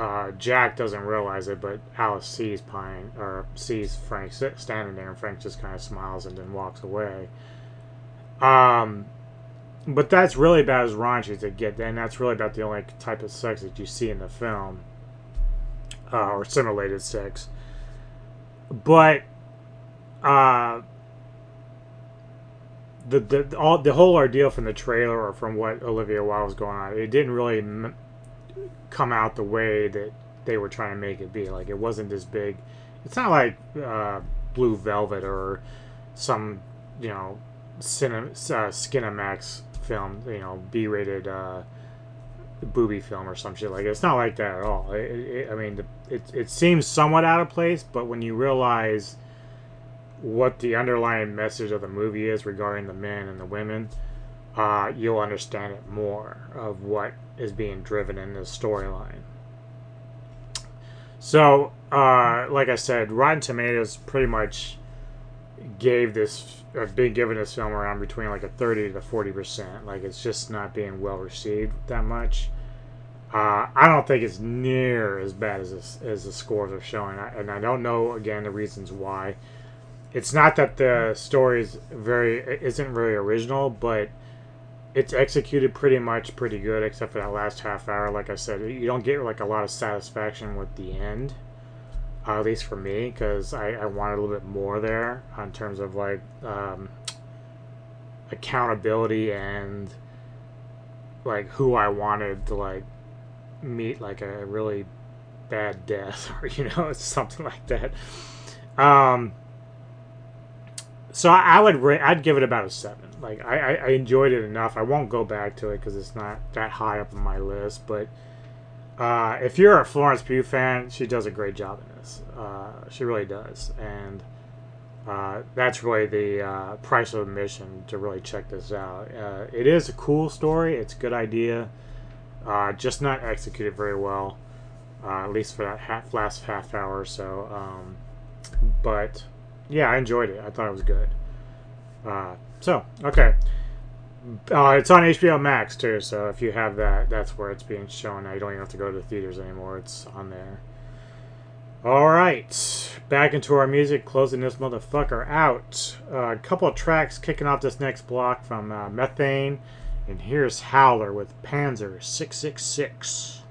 uh, Jack doesn't realize it, but Alice sees Pine or sees Frank standing there, and Frank just kind of smiles and then walks away. Um, but that's really about as raunchy as it gets, and that's really about the only type of sex that you see in the film, uh, or simulated sex. But uh, the the all the whole ordeal from the trailer or from what Olivia Wilde was going on, it didn't really m- come out the way that they were trying to make it be. Like it wasn't this big. It's not like uh, Blue Velvet or some you know cine, uh, Skinamax film, you know B-rated uh, booby film or some shit like. That. It's not like that at all. It, it, I mean, the, it it seems somewhat out of place, but when you realize what the underlying message of the movie is regarding the men and the women, uh, you'll understand it more of what is being driven in the storyline. So, uh, like I said, Rotten Tomatoes pretty much gave this, or been giving this film around between like a 30 to 40 percent. Like it's just not being well received that much. Uh, I don't think it's near as bad as this, as the scores are showing, I, and I don't know again the reasons why it's not that the story is very isn't very original, but it's executed pretty much pretty good, except for that last half hour. Like I said, you don't get like a lot of satisfaction with the end, uh, at least for me, because I, I wanted a little bit more there in terms of like um, accountability and like who I wanted to like meet like a really bad death or you know something like that. Um, so I, I would ra- I'd give it about a seven. Like I, I, I enjoyed it enough. I won't go back to it because it's not that high up on my list. But uh, if you're a Florence Pugh fan, she does a great job in this. Uh, she really does, and uh, that's really the uh, price of admission to really check this out. Uh, it is a cool story. It's a good idea, uh, just not executed very well. at least for that half, last half hour or so. Um, but yeah, I enjoyed it. I thought it was good. Uh, so okay, uh, it's on HBO Max too. So if you have that, that's where it's being shown. Now you don't even have to go to the theaters anymore. It's on there. All right, back into our music, closing this motherfucker out. Uh, a couple of tracks kicking off this next block from uh, Methane, and here's Howler with Panzer Six Six Six.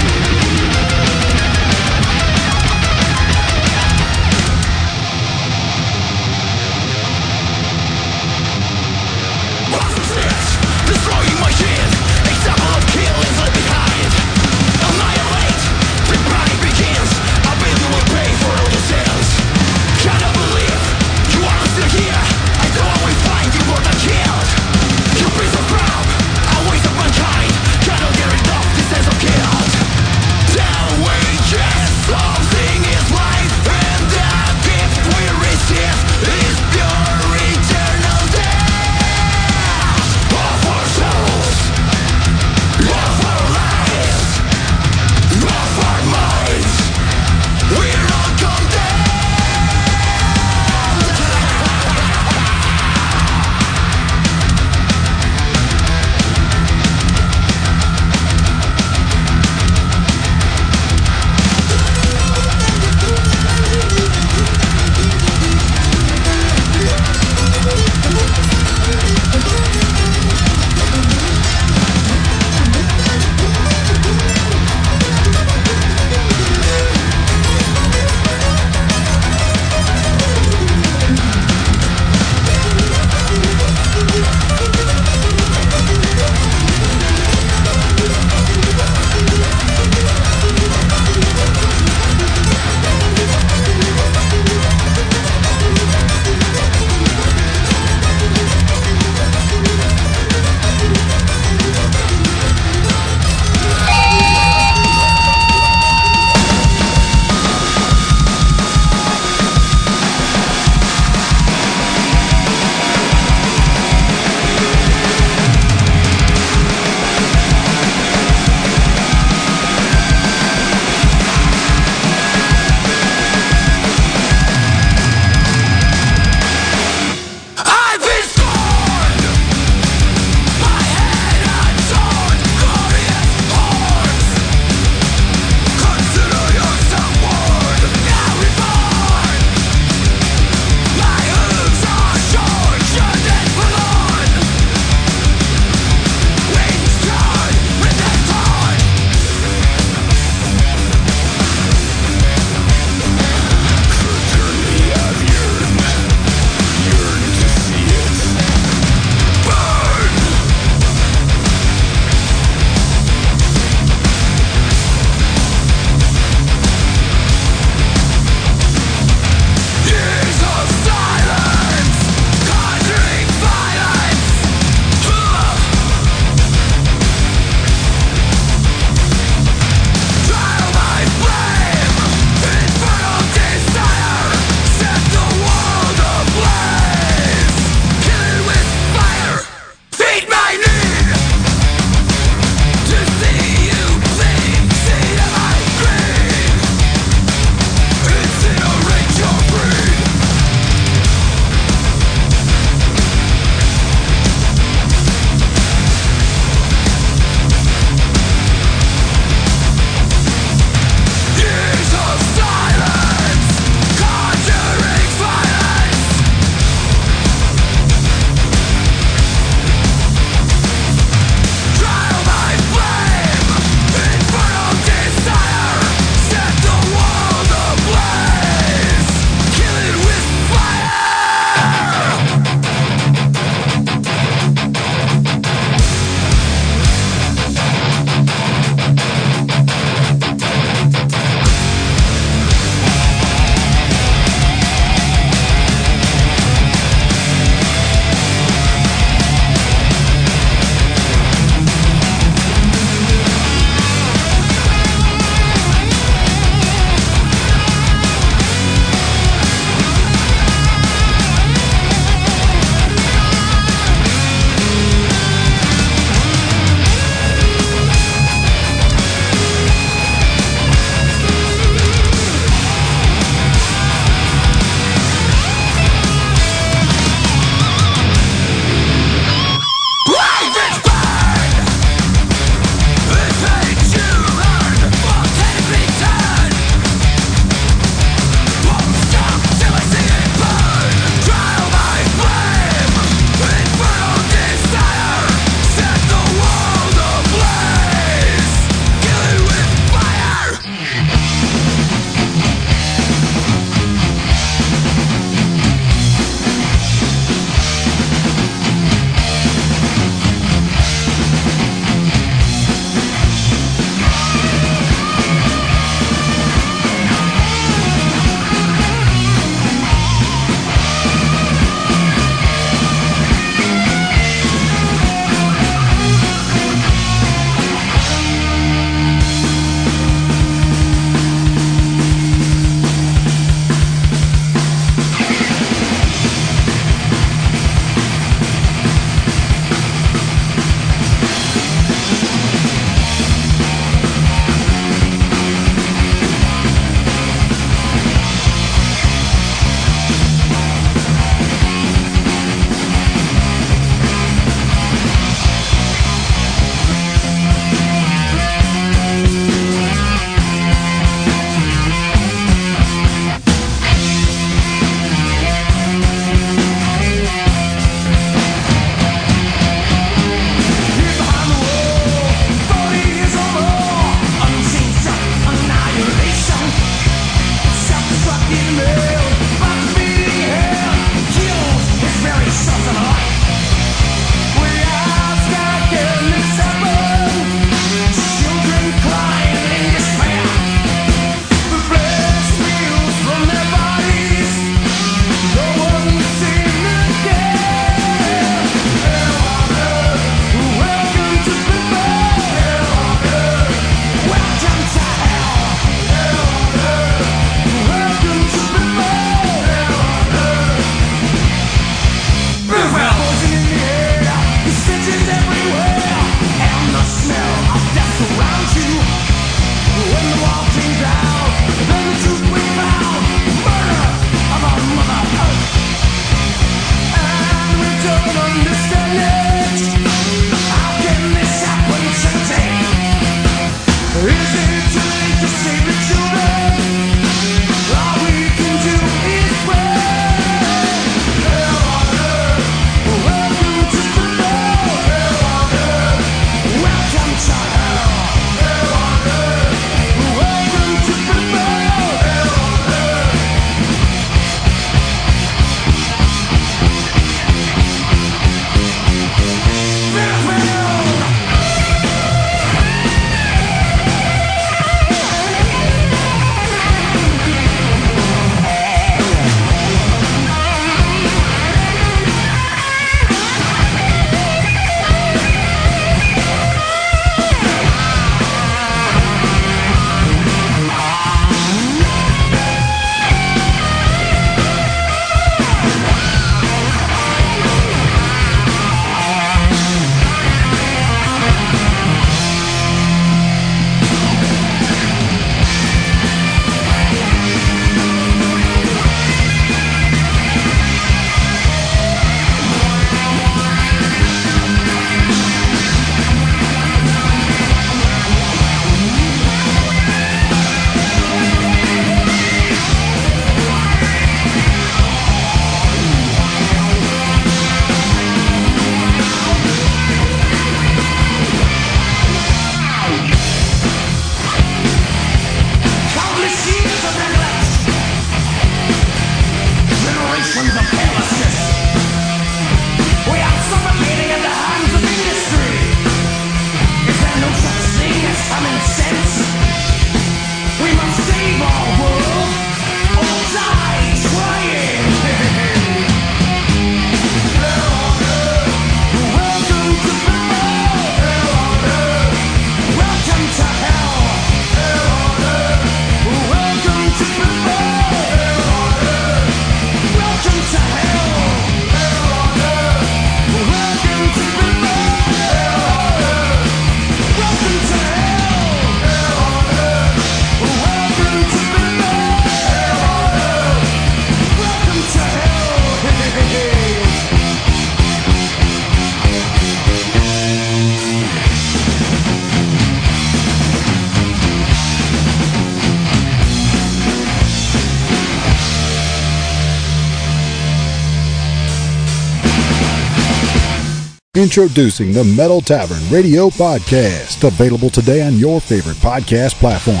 Introducing the Metal Tavern Radio Podcast, available today on your favorite podcast platform.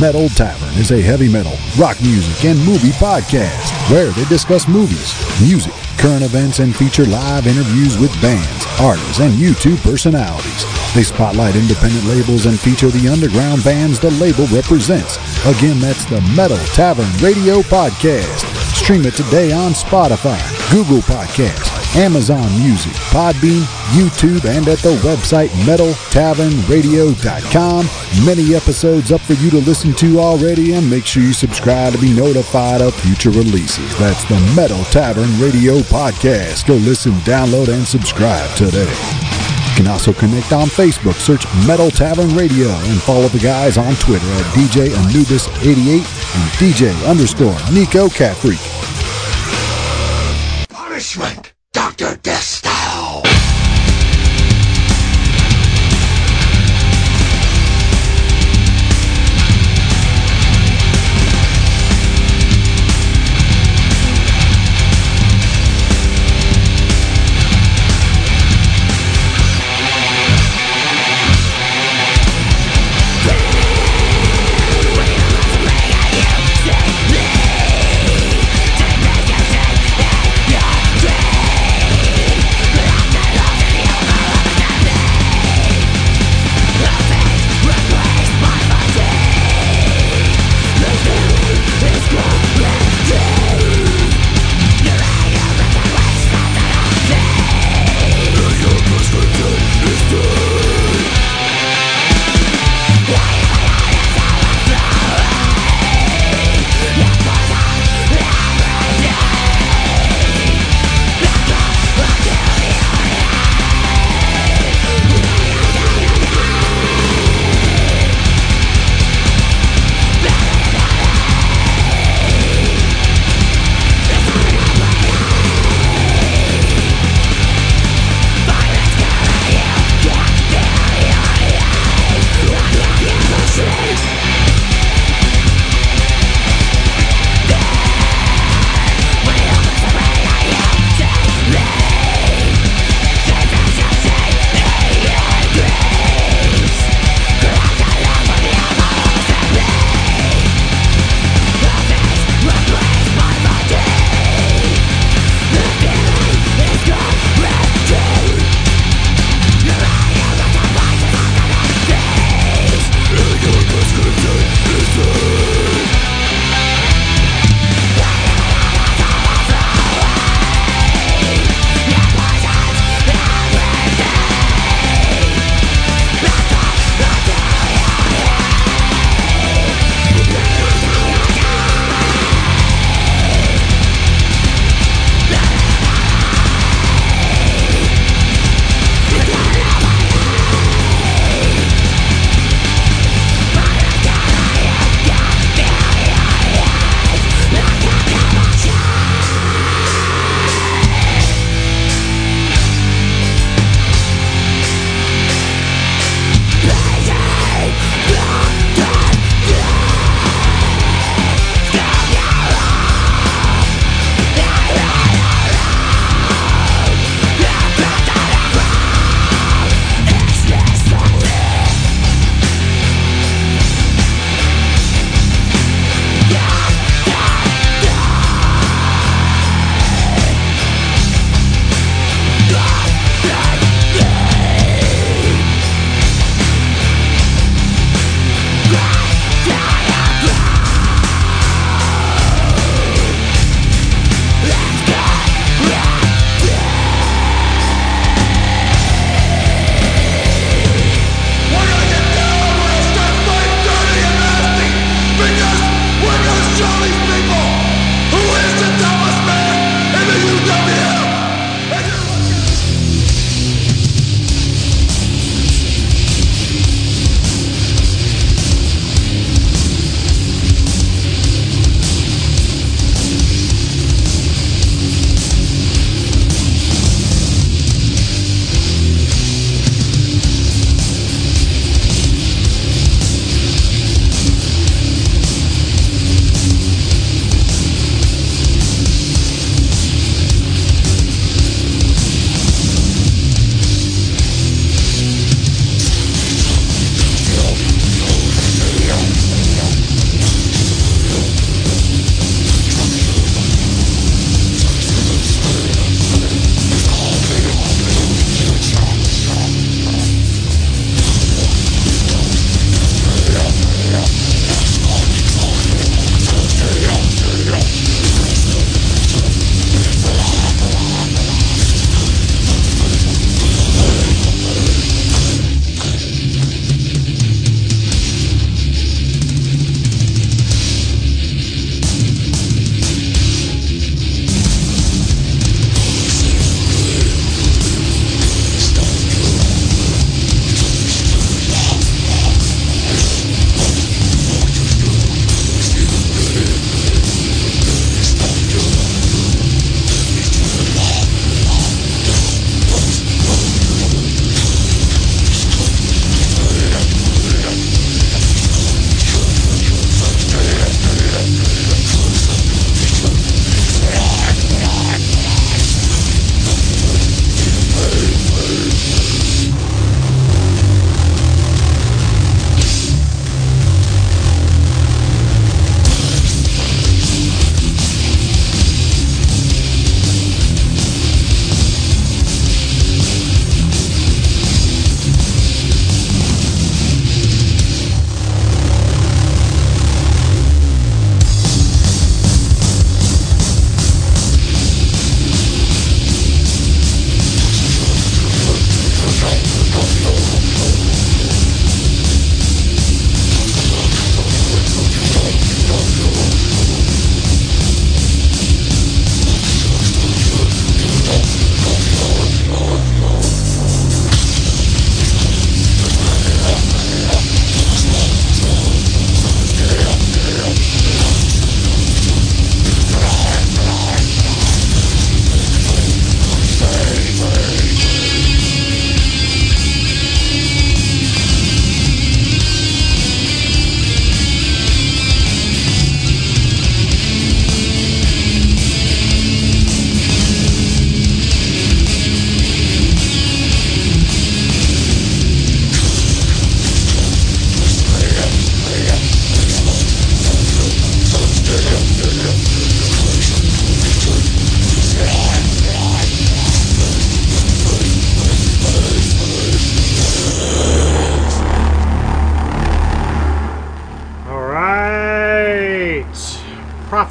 Metal Tavern is a heavy metal, rock music, and movie podcast where they discuss movies, music, current events, and feature live interviews with bands, artists, and YouTube personalities. They spotlight independent labels and feature the underground bands the label represents. Again, that's the Metal Tavern Radio Podcast. Stream it today on Spotify, Google Podcasts, Amazon Music, Podbean, YouTube, and at the website metaltavernradio.com. Many episodes up for you to listen to already, and make sure you subscribe to be notified of future releases. That's the Metal Tavern Radio Podcast. Go listen, download, and subscribe today. You can also connect on Facebook, search Metal Tavern Radio, and follow the guys on Twitter at DJ Anubis88 and DJ underscore Nico Cat Freak. Punishment,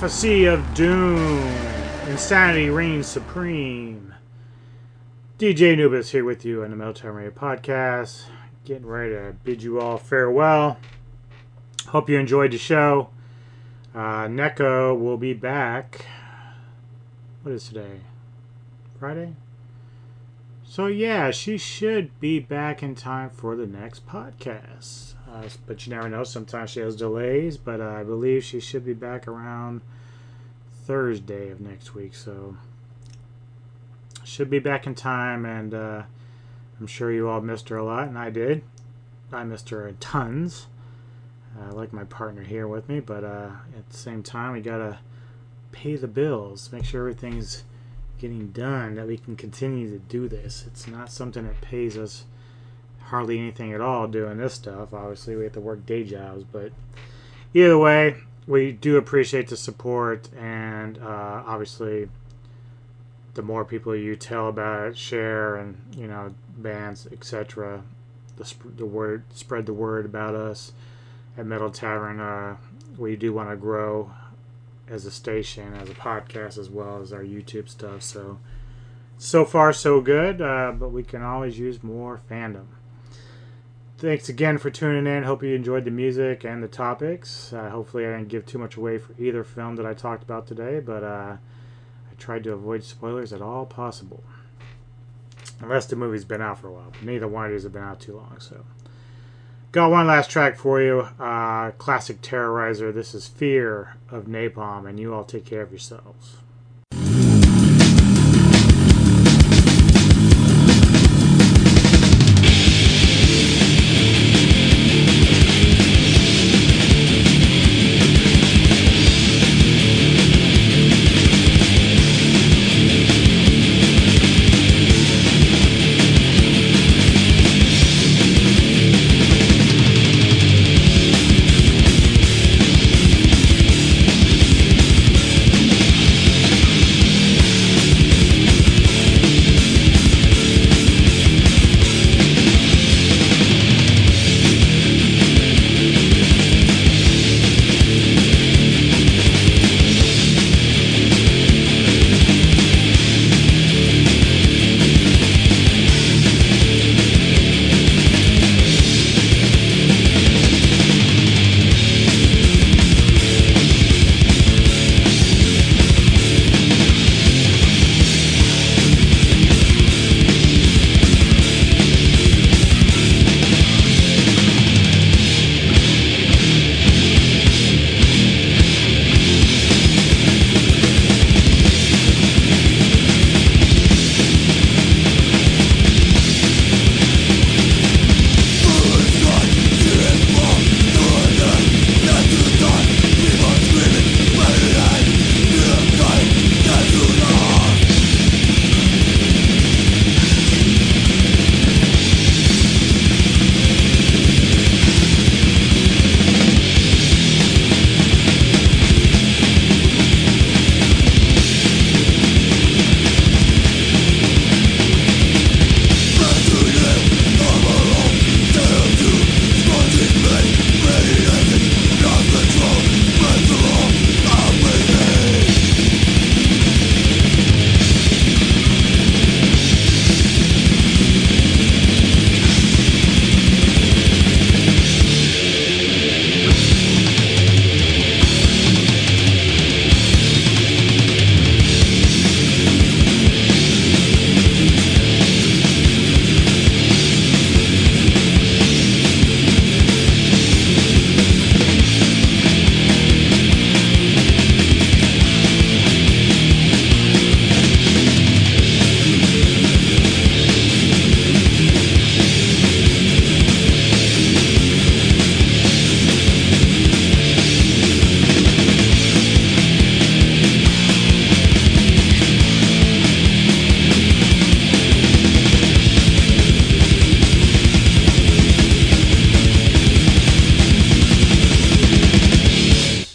Prophecy of Doom. Insanity reigns supreme. DJ Anubis here with you on the Tavern Radio Podcast. Getting ready to bid you all farewell. Hope you enjoyed the show. Uh, Neko will be back. What is today? Friday? So, yeah, she should be back in time for the next podcast. Uh, but you never know. Sometimes she has delays, but uh, I believe she should be back around Thursday of next week. So, should be back in time, and uh, I'm sure you all missed her a lot, and I did. I missed her tons. I like my partner here with me, but uh, at the same time, we gotta pay the bills, make sure everything's getting done, that we can continue to do this. It's not something that pays us hardly anything at all doing this stuff. Obviously, we have to work day jobs, but either way, we do appreciate the support, and uh, obviously, the more people you tell about it, share, and you know, bands, etc., the sp- the word spread the word about us at Metal Tavern. Uh, we do want to grow as a station, as a podcast, as well as our YouTube stuff. So, so far so good, uh, but we can always use more fandom. Thanks again for tuning in. Hope you enjoyed the music and the topics. Uh, hopefully, I didn't give too much away for either film that I talked about today, but uh, I tried to avoid spoilers at all possible. Unless the movie's been out for a while. Neither one of these have been out too long, so. Got one last track for you. Uh, classic Terrorizer. This is Fear of Napalm, and you all take care of yourselves.